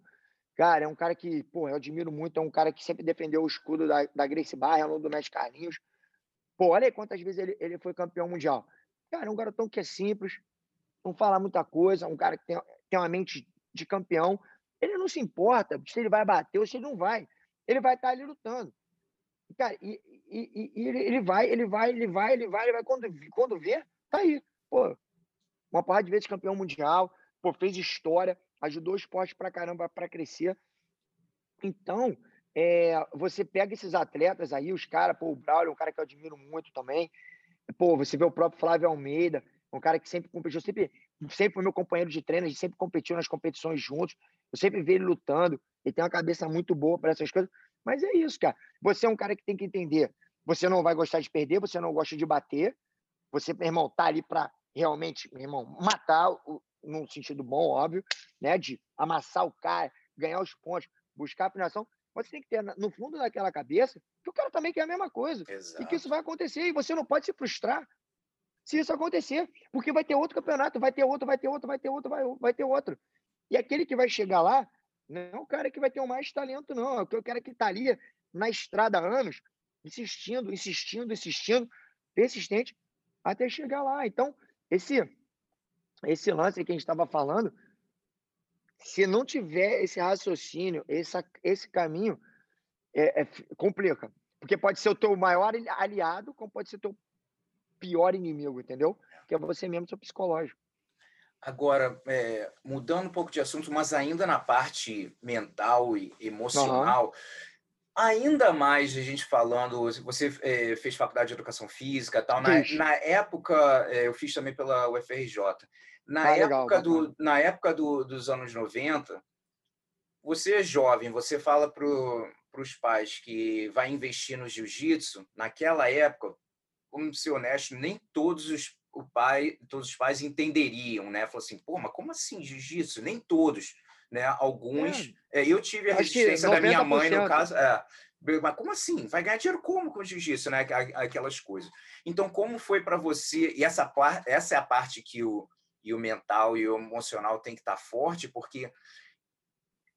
cara, é um cara que, pô, eu admiro muito, é um cara que sempre defendeu o escudo da, da Grace Barra, do Mestre Carlinhos, Pô, olha aí quantas vezes ele, ele foi campeão mundial. Cara, é um garotão que é simples, não fala muita coisa, um cara que tem, tem uma mente de campeão. Ele não se importa se ele vai bater ou se ele não vai. Ele vai estar ali lutando. Cara, e, e, e ele, ele, vai, ele vai, ele vai, ele vai, ele vai. Quando, quando vê, tá aí. Pô, uma porrada de vezes campeão mundial, pô, fez história, ajudou o esporte pra caramba para crescer. Então, é, você pega esses atletas aí, os caras, pô, o Braulio é um cara que eu admiro muito também. Pô, você vê o próprio Flávio Almeida, um cara que sempre competiu, sempre, sempre foi meu companheiro de treino, a gente sempre competiu nas competições juntos. Eu sempre vejo ele lutando, ele tem uma cabeça muito boa para essas coisas. Mas é isso, cara. Você é um cara que tem que entender. Você não vai gostar de perder, você não gosta de bater. Você, meu irmão, tá ali para realmente, meu irmão, matar, num sentido bom, óbvio, né? De amassar o cara, ganhar os pontos, buscar a finalização. Mas você tem que ter no fundo daquela cabeça que o cara também quer a mesma coisa. Exato. E que isso vai acontecer. E você não pode se frustrar se isso acontecer. Porque vai ter outro campeonato, vai ter outro, vai ter outro, vai ter outro, vai, vai ter outro. E aquele que vai chegar lá não é o cara que vai ter o mais talento, não. É o cara que está ali na estrada há anos, insistindo, insistindo, insistindo, persistente, até chegar lá. Então, esse, esse lance que a gente estava falando se não tiver esse raciocínio, esse, esse caminho, é, é, complica. Porque pode ser o teu maior aliado, como pode ser o teu pior inimigo, entendeu? Que é você mesmo, seu psicológico. Agora, é, mudando um pouco de assunto, mas ainda na parte mental e emocional, uhum. ainda mais a gente falando, você é, fez faculdade de educação física tal, na, na época, é, eu fiz também pela UFRJ. Na ah, época, legal, do, na época do, dos anos 90, você é jovem, você fala para os pais que vai investir no jiu-jitsu, naquela época, vamos ser honesto, nem todos os, o pai, todos os pais entenderiam, né? Falou assim, pô, mas como assim jiu-jitsu? Nem todos, né? Alguns. É. É, eu tive a resistência da minha mãe, no caso. É, mas como assim? Vai ganhar dinheiro como com jiu-jitsu, né? Aquelas coisas. Então, como foi para você? E essa, essa é a parte que o, e o mental e o emocional tem que estar tá forte, porque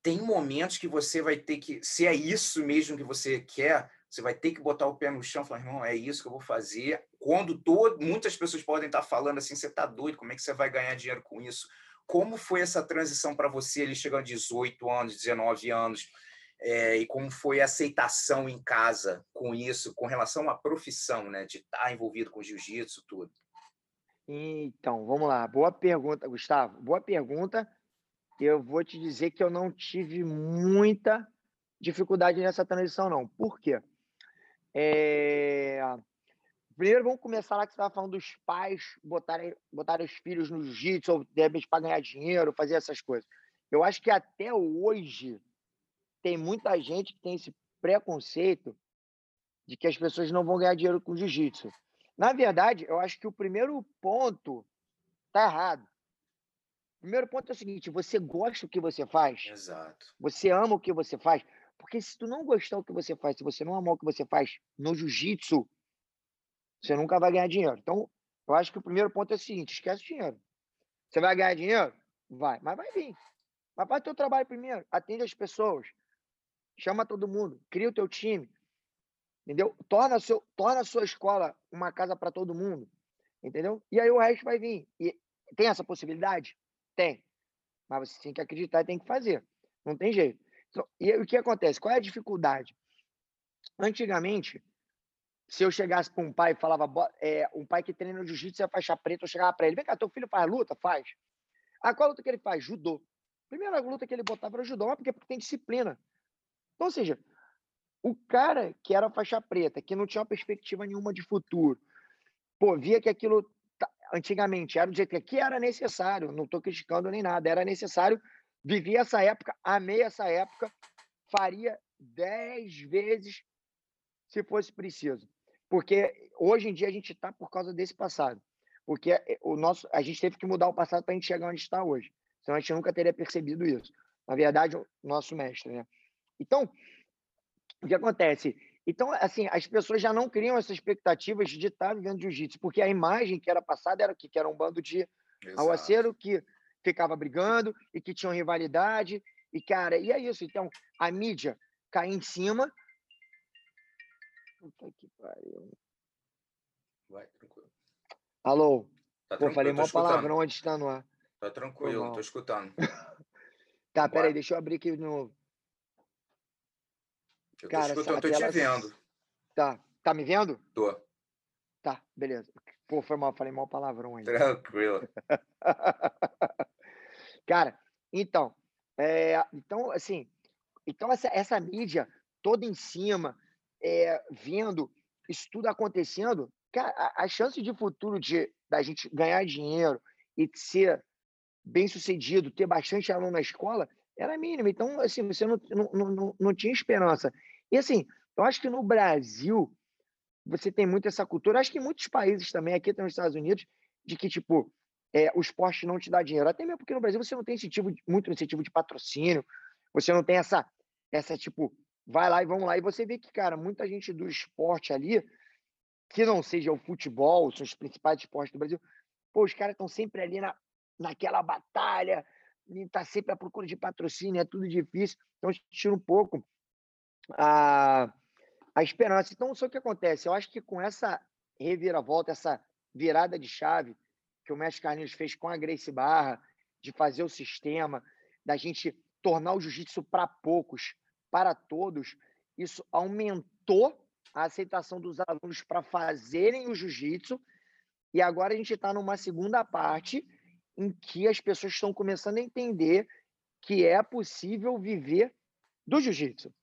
tem momentos que você vai ter que, se é isso mesmo que você quer, você vai ter que botar o pé no chão e falar, irmão, é isso que eu vou fazer. Quando todo, muitas pessoas podem estar tá falando assim, você está doido, como é que você vai ganhar dinheiro com isso? Como foi essa transição para você, ele chegando a 18 anos, 19 anos, é, e como foi a aceitação em casa com isso, com relação à profissão, né, de estar tá envolvido com jiu-jitsu, tudo? Então, vamos lá. Boa pergunta, Gustavo. Boa pergunta. Eu vou te dizer que eu não tive muita dificuldade nessa transição, não. Por quê? É... Primeiro, vamos começar lá que você estava falando dos pais botarem, botarem os filhos no jiu-jitsu, ou de repente para ganhar dinheiro, fazer essas coisas. Eu acho que até hoje tem muita gente que tem esse preconceito de que as pessoas não vão ganhar dinheiro com jiu-jitsu. Na verdade, eu acho que o primeiro ponto está errado. O primeiro ponto é o seguinte: você gosta do que você faz? Exato. Você ama o que você faz? Porque se tu não gostar do que você faz, se você não amar o que você faz no jiu-jitsu, você nunca vai ganhar dinheiro. Então, eu acho que o primeiro ponto é o seguinte: esquece o dinheiro. Você vai ganhar dinheiro? Vai, mas vai vir. Mas faz o teu trabalho primeiro, atende as pessoas, chama todo mundo, cria o teu time, entendeu? Torna, seu, torna a sua escola uma casa para todo mundo, entendeu? E aí o resto vai vir. E tem essa possibilidade? Tem. Mas você tem que acreditar e tem que fazer. Não tem jeito. Então, e o que acontece? Qual é a dificuldade? Antigamente, se eu chegasse para um pai e falava, é, um pai que treina jiu-jitsu é faixa preta, eu chegava para ele, vem cá, teu filho faz luta? Faz. Ah, qual luta que ele faz? Judô. Primeira luta que ele botava era judô, mas porque, porque tem disciplina. Então, ou seja, o cara que era faixa preta, que não tinha uma perspectiva nenhuma de futuro, pô, via que aquilo antigamente era do jeito que aqui era necessário, não estou criticando nem nada, era necessário, vivia essa época, amei essa época, faria dez vezes se fosse preciso. Porque hoje em dia a gente está por causa desse passado. Porque eh, o nosso, a gente teve que mudar o passado para a gente chegar onde está hoje. Senão a gente nunca teria percebido isso. Na verdade, o nosso mestre, né? Então, o que acontece? Então, assim, as pessoas já não criam essas expectativas de estar vivendo jiu-jitsu, porque a imagem que era passada era que, que era um bando de aguaceiro que ficava brigando e que tinham rivalidade. E, cara, e é isso. Então, a mídia cai em cima. Puta que pariu. Vai, tranquilo. Alô? Tá Pô, falei uma palavrão antes de estar no ar. Tá tranquilo, tô escutando. tá, peraí, deixa eu abrir aqui de novo. Eu Cara, tô eu tô te vendo. Tá. Tá me vendo? Tô. Tá, beleza. Pô, foi mal, falei mal palavrão aí. Tranquilo. Cara, então, é, então, assim, então essa, essa mídia toda em cima, é, vendo isso tudo acontecendo, cara, a, a chance de futuro de da gente ganhar dinheiro e ser bem sucedido, ter bastante aluno na escola, era mínima. Então, assim, você não, não, não, não tinha esperança. E, assim, eu acho que no Brasil, você tem muito essa cultura, acho que em muitos países também, aqui nos Estados Unidos, de que, tipo, é, o esporte não te dá dinheiro. Até mesmo porque no Brasil você não tem incentivo, muito incentivo de patrocínio, você não tem essa, essa, tipo, vai lá e vamos lá. E você vê que, cara, muita gente do esporte ali, que não seja o futebol, são os principais esportes do Brasil, pô, os caras estão sempre ali na, naquela batalha, está sempre à procura de patrocínio, é tudo difícil. Então, tira um pouco a, a esperança. Então, só o que acontece? Eu acho que com essa reviravolta, essa virada de chave que o Mestre Carlinhos fez com a Grace Barra, de fazer o sistema, da gente tornar o jiu-jitsu para poucos, para todos, isso aumentou a aceitação dos alunos para fazerem o jiu-jitsu. E agora a gente está numa segunda parte em que as pessoas estão começando a entender que é possível viver do jiu-jitsu.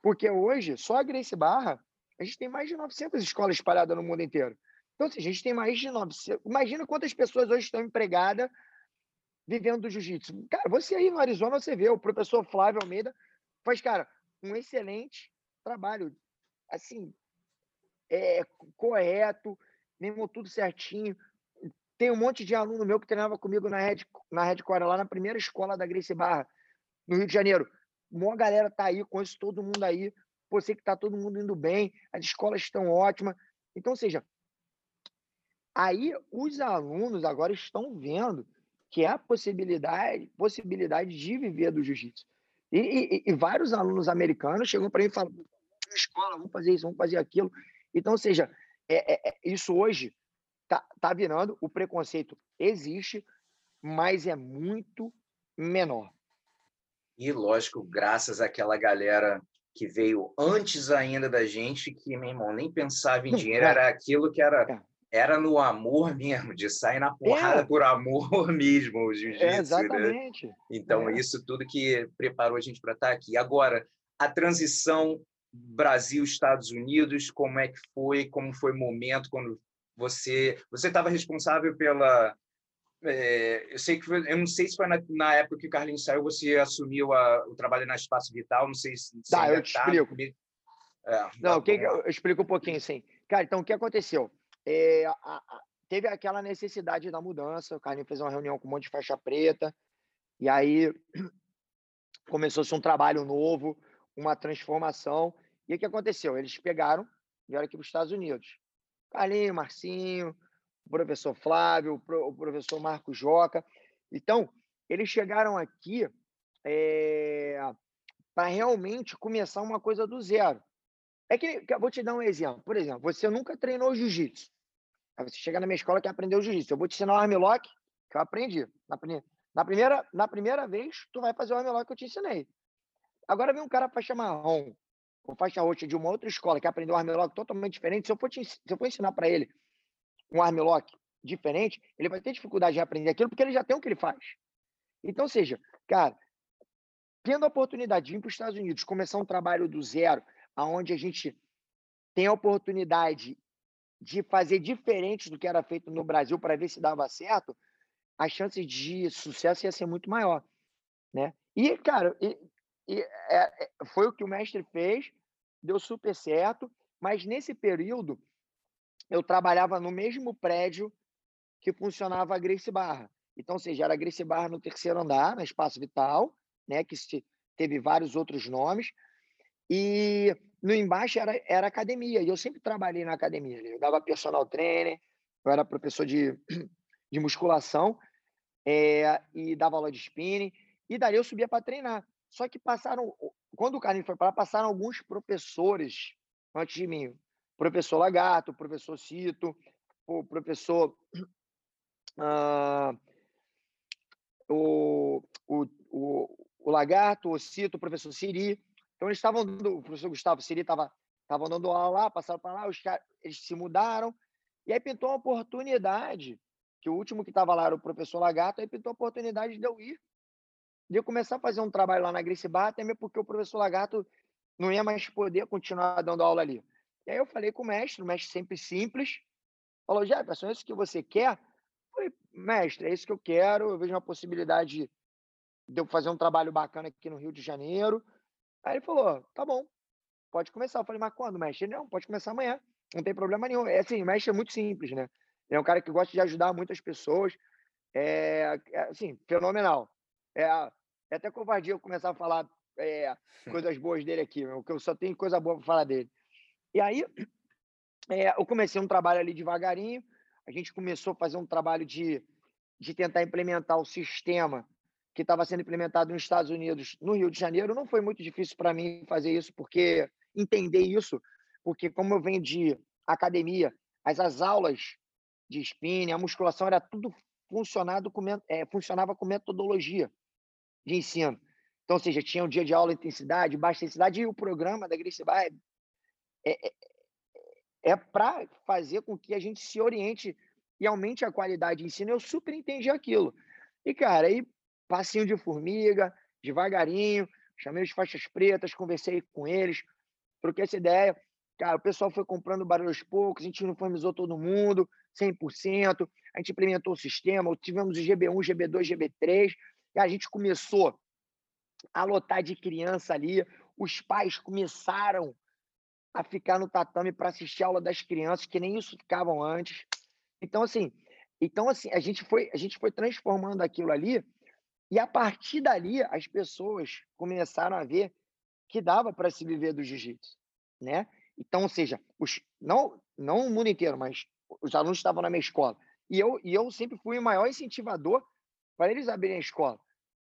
Porque hoje, só a Grace Barra, a gente tem mais de 900 escolas espalhadas no mundo inteiro. Então, assim, a gente tem mais de 900. Imagina quantas pessoas hoje estão empregadas vivendo do jiu-jitsu. Cara, você aí no Arizona, você vê, o professor Flávio Almeida faz, cara, um excelente trabalho. Assim, é correto, mesmo tudo certinho. Tem um monte de aluno meu que treinava comigo na Red, na Red Core, lá na primeira escola da Grace Barra, no Rio de Janeiro. Uma galera tá aí, conheço todo mundo aí. Você que tá todo mundo indo bem, as escolas estão ótimas. Então, ou seja, aí os alunos agora estão vendo que há possibilidade, possibilidade de viver do jiu-jitsu. E, e, e, vários alunos americanos chegam para mim e falam: escola, vamos fazer isso, vamos fazer aquilo. Então, ou seja, é, é, é isso hoje tá, tá virando, o preconceito existe, mas é muito menor. E, lógico, graças àquela galera que veio antes ainda da gente, que, meu irmão, nem pensava em dinheiro, é. era aquilo que era, é. era no amor mesmo, de sair na porrada é. por amor mesmo, o jiu-jitsu. É, exatamente. Né? Então, é. isso tudo que preparou a gente para estar tá aqui. Agora, a transição Brasil-Estados Unidos, como é que foi, como foi o momento quando você você estava responsável pela é, eu sei que foi, eu não sei se foi na, na, época que o Carlinhos saiu você assumiu a, o trabalho na Espaço Vital não sei se tá eu te tá, explico. é, não o que eu explico um pouquinho sim. Cara então o que aconteceu? É, a, a, teve aquela necessidade da mudança o Carlinhos fez uma reunião com um monte de faixa preta e aí começou-se um trabalho novo uma transformação e o que aconteceu? Eles pegaram vieram aqui para os Estados Unidos Carlinho, Marcinho, o professor Flávio, o professor Marcos Joca. Então, eles chegaram aqui é, para realmente começar uma coisa do zero. É que, vou te dar um exemplo. Por exemplo, você nunca treinou jiu-jitsu. Você chega na minha escola que aprendeu jiu-jitsu. Eu vou te ensinar o armlock que eu aprendi. Na, na, primeira, na primeira vez, tu vai fazer o armlock que eu te ensinei. Agora vem um cara faixa marrom ou faixa roxa de uma outra escola que aprendeu armlock totalmente diferente. Se eu for, te, se eu for ensinar para ele um armlock diferente, ele vai ter dificuldade de aprender aquilo porque ele já tem o que ele faz. Então, seja, cara, tendo a oportunidade de vir para os Estados Unidos, começar um trabalho do zero, aonde a gente tem a oportunidade de fazer diferente do que era feito no Brasil para ver se dava certo, as chances de sucesso ia ser muito maior, né? E, cara, e, é, é foi o que o mestre fez, deu super certo, mas nesse período eu trabalhava no mesmo prédio que funcionava a Grace Barra. Então, ou seja, era a Grace Barra no terceiro andar, na Espaço Vital, né, que teve vários outros nomes, e no embaixo era, era academia, e eu sempre trabalhei na academia. Né? Eu dava personal trainer, eu era professor de, de musculação, é, e dava aula de spinning, e dali eu subia para treinar. Só que passaram, quando o Carlinhos foi para lá, passaram alguns professores antes de mim. Professor Lagarto, professor Cito, o professor uh, o, o, o, Lagarto, o Cito, o professor Siri. Então, eles estavam dando, o professor Gustavo Siri estava dando aula lá, passaram para lá, os caras, eles se mudaram, e aí pintou uma oportunidade, que o último que estava lá era o professor Lagarto, aí pintou a oportunidade de eu ir, de eu começar a fazer um trabalho lá na Grace Bar, até mesmo porque o professor Lagarto não ia mais poder continuar dando aula ali. E aí eu falei com o mestre, o mestre sempre simples, falou, Jefferson, é isso que você quer? falei, mestre, é isso que eu quero, eu vejo uma possibilidade de eu fazer um trabalho bacana aqui no Rio de Janeiro. Aí ele falou, tá bom, pode começar. Eu falei, mas quando, mestre? Ele, não, pode começar amanhã, não tem problema nenhum. É assim, o mestre é muito simples, né? Ele é um cara que gosta de ajudar muitas pessoas. É, é assim, fenomenal. É, é até covardia eu começar a falar é, coisas boas dele aqui, porque eu só tenho coisa boa para falar dele. E aí, é, eu comecei um trabalho ali devagarinho, a gente começou a fazer um trabalho de, de tentar implementar o sistema que estava sendo implementado nos Estados Unidos, no Rio de Janeiro. Não foi muito difícil para mim fazer isso, porque entender isso, porque como eu venho de academia, as, as aulas de spinning, a musculação era tudo funcionado com, é, funcionava com metodologia de ensino. Então, ou seja, tinha um dia de aula intensidade, baixa intensidade, e o programa da Grace Bar é, é, é para fazer com que a gente se oriente e aumente a qualidade de ensino. Eu super entendi aquilo. E, cara, aí passinho de formiga, devagarinho, chamei os faixas pretas, conversei com eles, troquei essa ideia. Cara, o pessoal foi comprando barulho aos poucos, a gente uniformizou todo mundo, 100%, a gente implementou o sistema, tivemos o GB1, GB2, GB3, e a gente começou a lotar de criança ali, os pais começaram a ficar no tatame para assistir a aula das crianças, que nem isso ficavam antes. Então, assim, então, assim a, gente foi, a gente foi transformando aquilo ali, e a partir dali as pessoas começaram a ver que dava para se viver do jiu-jitsu, né? Então, ou seja, os, não, não o mundo inteiro, mas os alunos estavam na minha escola. E eu, e eu sempre fui o maior incentivador para eles abrirem a escola.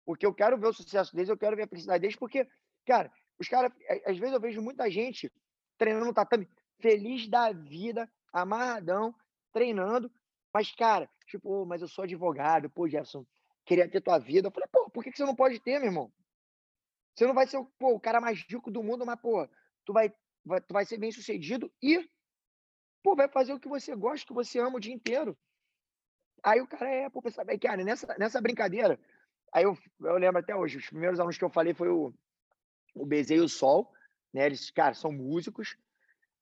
Porque eu quero ver o sucesso deles, eu quero ver a felicidade deles, porque, cara, os caras, às vezes eu vejo muita gente treinando no tatame, feliz da vida, amarradão, treinando. Mas, cara, tipo, oh, mas eu sou advogado, pô, Jefferson, queria ter tua vida. Eu falei, pô, por que, que você não pode ter, meu irmão? Você não vai ser pô, o cara mais rico do mundo, mas, pô, tu vai, vai, tu vai ser bem sucedido e, pô, vai fazer o que você gosta, que você ama o dia inteiro. Aí o cara é, pô, pensa, cara, nessa, nessa brincadeira, aí eu, eu lembro até hoje, os primeiros alunos que eu falei foi o, o Bezei e o Sol, né? Eles, cara, são músicos,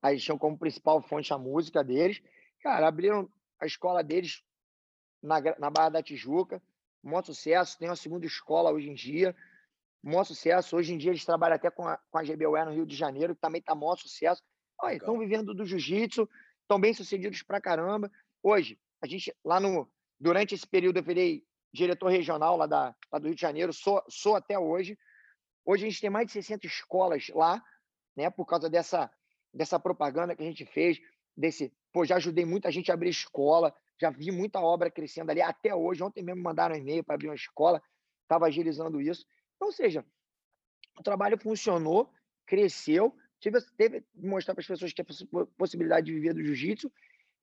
aí eles tinham como principal fonte a música deles. Cara, abriram a escola deles na, na Barra da Tijuca, maior sucesso, tem uma segunda escola hoje em dia, maior sucesso. Hoje em dia eles trabalham até com a, com a GBUE no Rio de Janeiro, que também está maior sucesso. Olha, estão vivendo do jiu-jitsu, estão bem sucedidos pra caramba. Hoje, a gente, lá no, durante esse período, eu virei diretor regional lá, da, lá do Rio de Janeiro, sou, sou até hoje. Hoje a gente tem mais de 60 escolas lá, né, por causa dessa, dessa propaganda que a gente fez, desse, pô, já ajudei muita gente a abrir escola, já vi muita obra crescendo ali até hoje. Ontem mesmo mandaram um e-mail para abrir uma escola, estava agilizando isso. Então, ou seja, o trabalho funcionou, cresceu, tive, teve mostrar para as pessoas que tinha possibilidade de viver do jiu-jitsu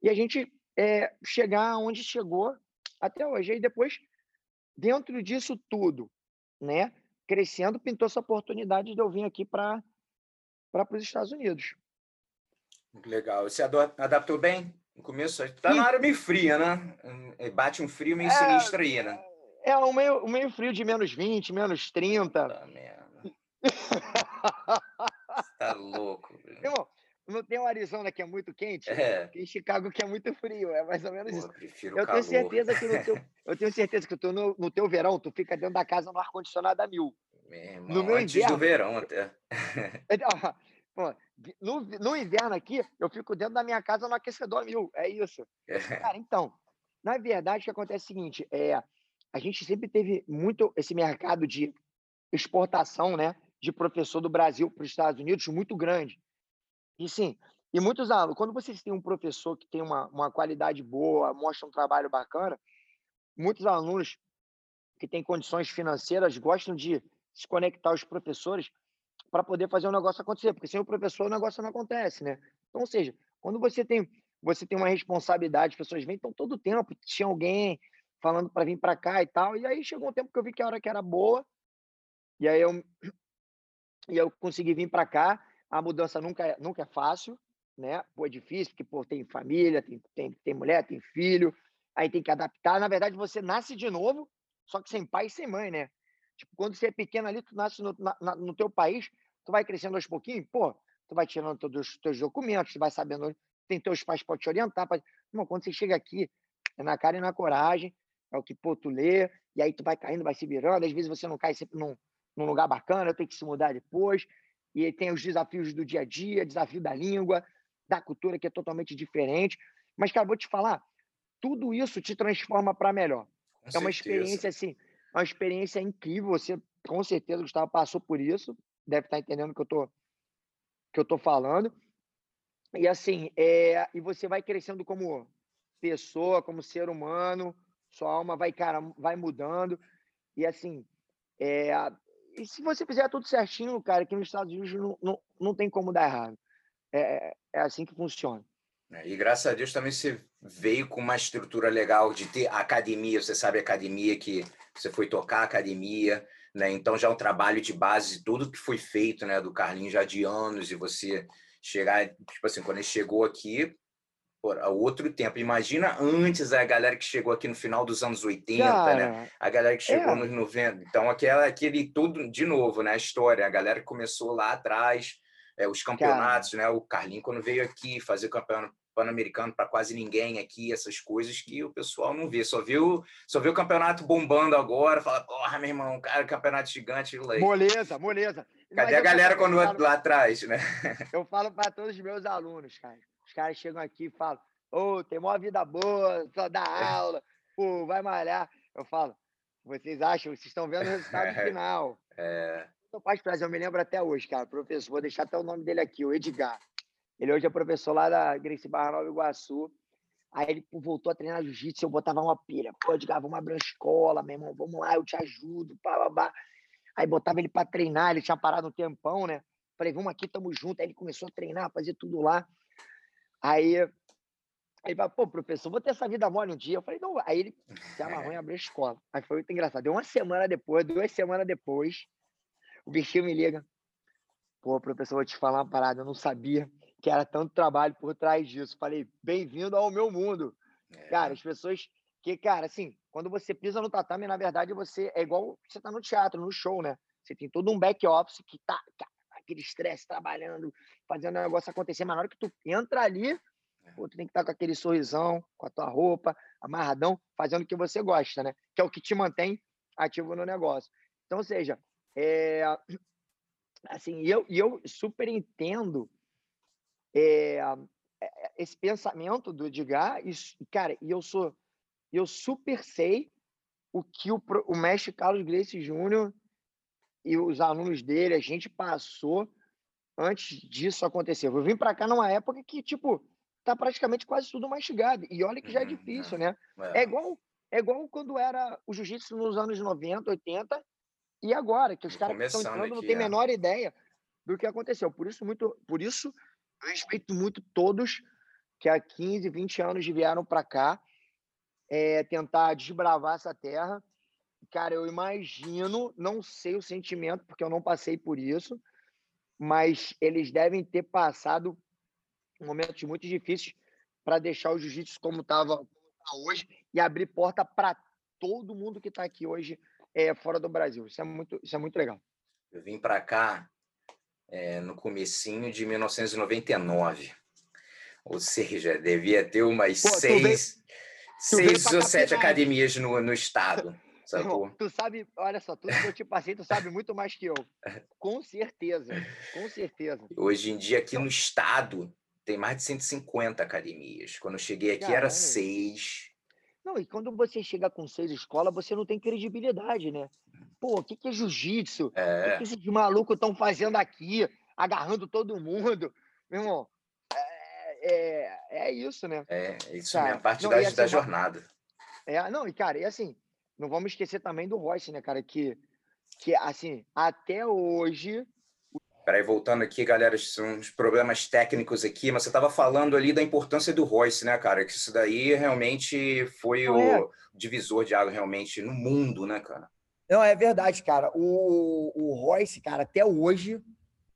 e a gente é, chegar onde chegou até hoje. E depois, dentro disso tudo, né, crescendo, pintou essa oportunidade de eu vir aqui para os Estados Unidos. Legal. Você adaptou bem no começo? Está na área meio fria, né? É, bate um frio meio é, sinistro aí, né? É, um meio, um meio frio de menos 20, menos 30. Tá merda. tá louco. Irmão, não tem o Arizona que é muito quente? É. Tem Chicago que é muito frio, é mais ou menos Pô, isso. Eu, eu tenho certeza que no teu, eu tenho certeza que tu, no, no teu verão tu fica dentro da casa no ar condicionado a mil. Irmão, no meu antes inverno, do verão até. Então, pô, no, no inverno aqui, eu fico dentro da minha casa no aquecedor a mil. É isso. É. Cara, então, na verdade, o que acontece é o seguinte: é, a gente sempre teve muito esse mercado de exportação, né? De professor do Brasil para os Estados Unidos muito grande. E sim, e muitos alunos, quando vocês têm um professor que tem uma, uma qualidade boa, mostra um trabalho bacana, muitos alunos que têm condições financeiras gostam de se conectar aos professores para poder fazer o negócio acontecer, porque sem o professor o negócio não acontece, né? Então, ou seja, quando você tem você tem uma responsabilidade, as pessoas vêm então todo tempo, tinha alguém falando para vir para cá e tal, e aí chegou um tempo que eu vi que a hora que era boa, e aí eu e eu consegui vir para cá. A mudança nunca é, nunca é fácil, né? Pô, é difícil, porque pô, tem família, tem, tem, tem mulher, tem filho, aí tem que adaptar. Na verdade, você nasce de novo, só que sem pai e sem mãe, né? Tipo, quando você é pequeno ali, tu nasce no, na, no teu país, tu vai crescendo aos pouquinhos, pô, tu vai tirando todos os teus documentos, tu vai sabendo, tem teus pais para te orientar. Pra... Irmão, quando você chega aqui, é na cara e na coragem, é o que, pô, tu lê, e aí tu vai caindo, vai se virando, às vezes você não cai sempre num, num lugar bacana, tem que se mudar depois, e tem os desafios do dia a dia, desafio da língua, da cultura que é totalmente diferente. Mas, cara, vou te falar, tudo isso te transforma para melhor. Com é certeza. uma experiência assim, uma experiência incrível. Você, com certeza, Gustavo, passou por isso, deve estar entendendo o que eu tô, que eu tô falando. E assim, é, e você vai crescendo como pessoa, como ser humano, sua alma vai, cara, vai mudando. E assim, é, e se você fizer tudo certinho, cara, aqui nos Estados Unidos não, não, não tem como dar errado. É, é assim que funciona. É, e graças a Deus também você veio com uma estrutura legal de ter academia, você sabe academia que você foi tocar academia, né? Então já é um trabalho de base, tudo que foi feito, né, do Carlinhos já de anos e você chegar, tipo assim, quando ele chegou aqui, a outro tempo. Imagina antes a galera que chegou aqui no final dos anos 80, né? Cara, né? A galera que chegou é. nos 90. Então, aquela, aquele tudo, de novo, né? A história, a galera que começou lá atrás, é, os campeonatos, Cara. né? O Carlinho, quando veio aqui fazer campeonato pan-americano para quase ninguém aqui, essas coisas que o pessoal não vê. Só viu, só viu o campeonato bombando agora, fala, porra, meu irmão, cara, campeonato gigante. Moleza, moleza. Cadê Mas a galera quando falo, lá atrás, né? Eu falo para todos os meus alunos, cara caras chegam aqui e falam: Ô, oh, tem uma vida boa, só dá é. aula, pô, vai malhar. Eu falo: vocês acham, vocês estão vendo o resultado final. É. Meu pai eu me lembro até hoje, cara, professor, vou deixar até o nome dele aqui, o Edgar. Ele hoje é professor lá da Grace Barra Nova Iguaçu. Aí ele voltou a treinar jiu-jitsu, eu botava uma pilha. Pô, Edgar, vamos abrir uma escola, meu irmão, vamos lá, eu te ajudo, pá, pá, pá. Aí botava ele para treinar, ele tinha parado um tempão, né? Falei, vamos aqui, tamo junto. Aí ele começou a treinar, fazer tudo lá. Aí ele falou, pô, professor, vou ter essa vida mole um dia. Eu falei, não. Aí ele se amarrou em abrir a escola. Aí foi muito engraçado. Deu uma semana depois, duas semanas depois, o bichinho me liga. Pô, professor, vou te falar uma parada. Eu não sabia que era tanto trabalho por trás disso. Falei, bem-vindo ao meu mundo. É. Cara, as pessoas que, cara, assim, quando você pisa no tatame, na verdade, você é igual você tá no teatro, no show, né? Você tem todo um back office que tá, aquele estresse trabalhando, fazendo o negócio acontecer, mas na hora que tu entra ali, é. pô, tu tem que estar tá com aquele sorrisão, com a tua roupa, amarradão, fazendo o que você gosta, né? Que é o que te mantém ativo no negócio. Então, ou seja, é, assim, e eu, eu super entendo é, esse pensamento do Edgar, e, cara, e eu sou, eu super sei o que o, o mestre Carlos Grace Júnior e os alunos dele, a gente passou antes disso acontecer. Eu vim para cá numa época que, tipo, tá praticamente quase tudo mastigado. E olha que já é uhum, difícil, é. né? É. é igual é igual quando era o jiu-jitsu nos anos 90, 80 e agora, que os caras que estão entrando aqui, não têm a é. menor ideia do que aconteceu. Por isso, muito, por isso eu respeito muito todos que há 15, 20 anos vieram para cá é, tentar desbravar essa terra. Cara, eu imagino, não sei o sentimento, porque eu não passei por isso, mas eles devem ter passado momentos muito difíceis para deixar o jiu-jitsu como estava hoje e abrir porta para todo mundo que está aqui hoje é, fora do Brasil. Isso é muito, isso é muito legal. Eu vim para cá é, no comecinho de 1999. Ou seja, devia ter umas Pô, seis, seis ou sete academias no, no estado. Sacou? Tu sabe, olha só, tudo que eu te passei, tu sabe muito mais que eu. Com certeza, com certeza. Hoje em dia, aqui no estado, tem mais de 150 academias. Quando eu cheguei aqui, Caramba. era seis. Não, e quando você chega com seis escolas, você não tem credibilidade, né? Pô, o que, que é jiu-jitsu? É. O que, que esses malucos estão fazendo aqui? Agarrando todo mundo. Meu irmão, é, é, é isso, né? É, isso cara, mesmo, parte não, da, assim, da jornada. É, não, e cara, e assim, não vamos esquecer também do Royce, né, cara? Que, que assim, até hoje. Peraí, voltando aqui, galera, são uns problemas técnicos aqui, mas você estava falando ali da importância do Royce, né, cara? Que isso daí realmente foi não, o é. divisor de água realmente no mundo, né, cara? Não, é verdade, cara. O, o Royce, cara, até hoje,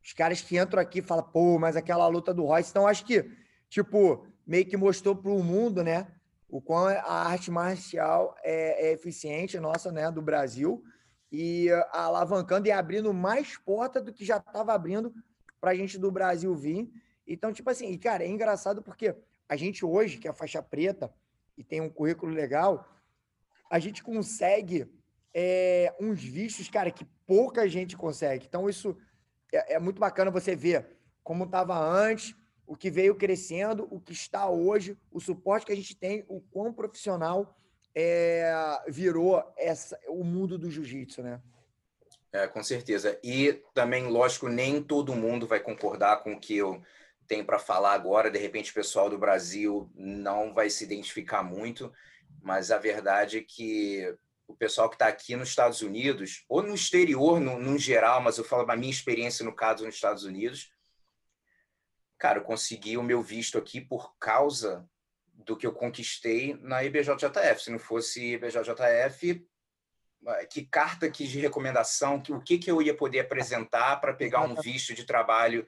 os caras que entram aqui falam, pô, mas aquela luta do Royce. Então, acho que, tipo, meio que mostrou para o mundo, né? O quão a arte marcial é, é eficiente, nossa, né, do Brasil, e alavancando e abrindo mais porta do que já estava abrindo para a gente do Brasil vir. Então, tipo assim, e, cara, é engraçado porque a gente hoje, que é faixa preta e tem um currículo legal, a gente consegue é, uns vistos, cara, que pouca gente consegue. Então, isso é, é muito bacana você ver como estava antes, o que veio crescendo, o que está hoje, o suporte que a gente tem, o quão profissional é, virou essa, o mundo do jiu-jitsu, né? É, com certeza. E também, lógico, nem todo mundo vai concordar com o que eu tenho para falar agora. De repente, o pessoal do Brasil não vai se identificar muito, mas a verdade é que o pessoal que está aqui nos Estados Unidos, ou no exterior, no, no geral, mas eu falo da minha experiência no caso nos Estados Unidos, cara, eu consegui o meu visto aqui por causa do que eu conquistei na IBJJF. Se não fosse IBJJF, que carta que de recomendação, que, o que, que eu ia poder apresentar para pegar um visto de trabalho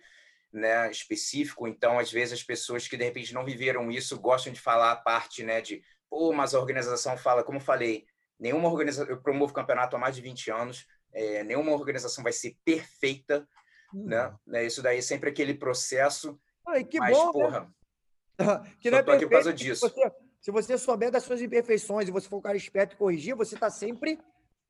né, específico. Então, às vezes, as pessoas que de repente não viveram isso gostam de falar a parte né, de, pô, mas a organização fala, como falei, Nenhuma organização, eu promovo campeonato há mais de 20 anos, é, nenhuma organização vai ser perfeita, né? É isso daí é sempre aquele processo. Ai, que mas, bom, né? porra, né? que não é perfeito, por causa disso. Se você, se você souber das suas imperfeições e você for um cara esperto e corrigir, você está sempre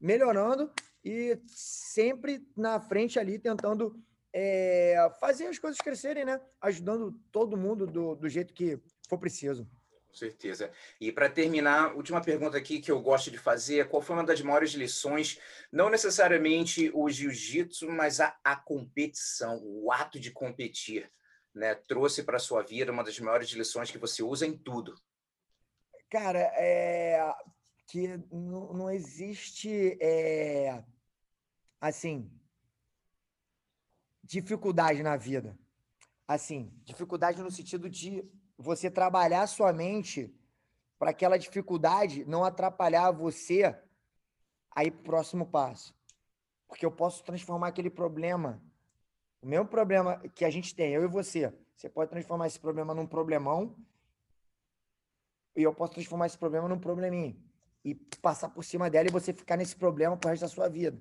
melhorando e sempre na frente ali tentando é, fazer as coisas crescerem, né? Ajudando todo mundo do, do jeito que for preciso. Com certeza. E para terminar, última pergunta aqui que eu gosto de fazer: qual foi uma das maiores lições, não necessariamente o jiu-jitsu, mas a, a competição, o ato de competir, né? Trouxe para sua vida uma das maiores lições que você usa em tudo? Cara, é que não, não existe é, assim dificuldade na vida. Assim, dificuldade no sentido de você trabalhar sua mente para aquela dificuldade não atrapalhar você a ir para o próximo passo. Porque eu posso transformar aquele problema, o mesmo problema que a gente tem, eu e você, você pode transformar esse problema num problemão e eu posso transformar esse problema num probleminha e passar por cima dela e você ficar nesse problema pro resto da sua vida.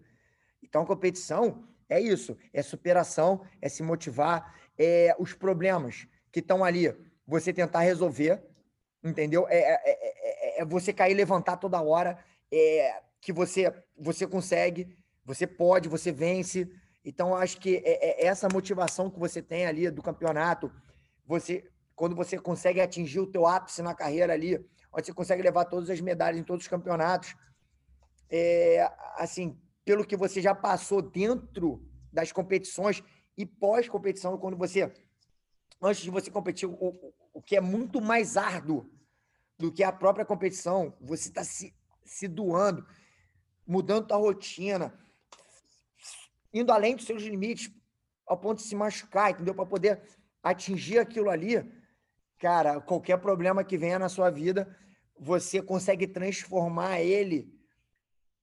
Então, competição é isso, é superação, é se motivar, é os problemas que estão ali você tentar resolver, entendeu? É, é, é, é, você cair e levantar toda hora, é, que você, você consegue, você pode, você vence. Então, acho que é, essa motivação que você tem ali do campeonato, você quando você consegue atingir o teu ápice na carreira ali, onde você consegue levar todas as medalhas em todos os campeonatos, é, assim, pelo que você já passou dentro das competições e pós-competição, quando você, antes de você competir, o, o que é muito mais árduo do que a própria competição. Você está se, se doando, mudando a rotina, indo além dos seus limites, ao ponto de se machucar, entendeu? Para poder atingir aquilo ali, cara, qualquer problema que venha na sua vida, você consegue transformar ele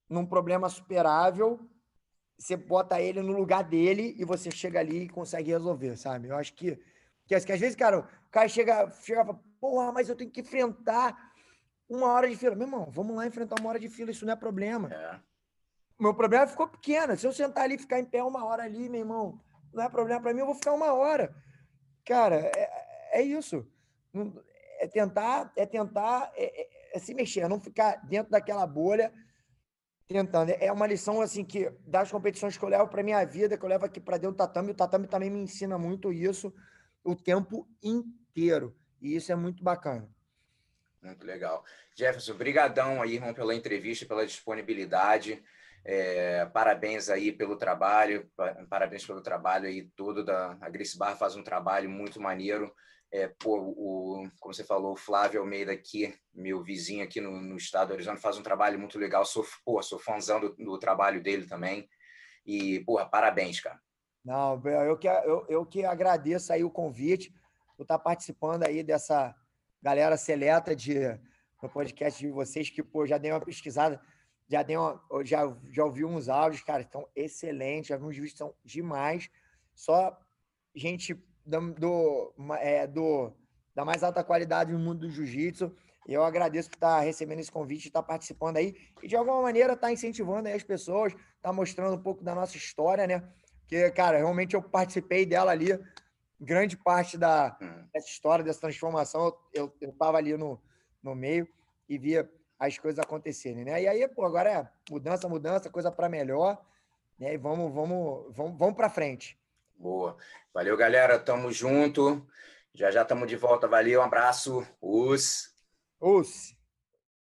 num problema superável. Você bota ele no lugar dele e você chega ali e consegue resolver, sabe? Eu acho que que, que às vezes, cara, o cara chega, chega e fala, porra, mas eu tenho que enfrentar uma hora de fila. Meu irmão, vamos lá enfrentar uma hora de fila, isso não é problema. É. Meu problema ficou pequeno. Se eu sentar ali e ficar em pé uma hora ali, meu irmão, não é problema para mim, eu vou ficar uma hora. Cara, é, é isso. É tentar, é tentar é, é, é se mexer, é não ficar dentro daquela bolha tentando. É uma lição assim que das competições que eu levo para minha vida, que eu levo aqui para dentro do tatame, o tatame também me ensina muito isso o tempo inteiro. E isso é muito bacana. Muito legal. Jefferson, brigadão aí, irmão, pela entrevista, pela disponibilidade. É, parabéns aí pelo trabalho, parabéns pelo trabalho aí todo da a Grace Bar faz um trabalho muito maneiro. É, pô, o, como você falou, o Flávio Almeida aqui, meu vizinho aqui no, no estado do Arizona, faz um trabalho muito legal. Sou, pô, sou fãzão do, do trabalho dele também. E, porra, parabéns, cara. Não, eu que, eu, eu que agradeço aí o convite por estar participando aí dessa galera seleta de, no podcast de vocês, que pô, já dei uma pesquisada, já, dei uma, já, já ouvi uns áudios, cara, estão excelentes, já vi uns vídeos estão demais. Só gente do, do, é, do, da mais alta qualidade no mundo do jiu-jitsu. E eu agradeço por estar recebendo esse convite, estar participando aí e de alguma maneira estar incentivando as pessoas, estar mostrando um pouco da nossa história, né? Que, cara, realmente eu participei dela ali, grande parte da, hum. dessa história, dessa transformação, eu estava ali no, no meio e via as coisas acontecerem, né? E aí, pô, agora é mudança, mudança, coisa para melhor, né? E vamos, vamos, vamos, vamos para frente. Boa. Valeu, galera. Tamo junto. Já já estamos de volta. Valeu, um abraço. Os. Os.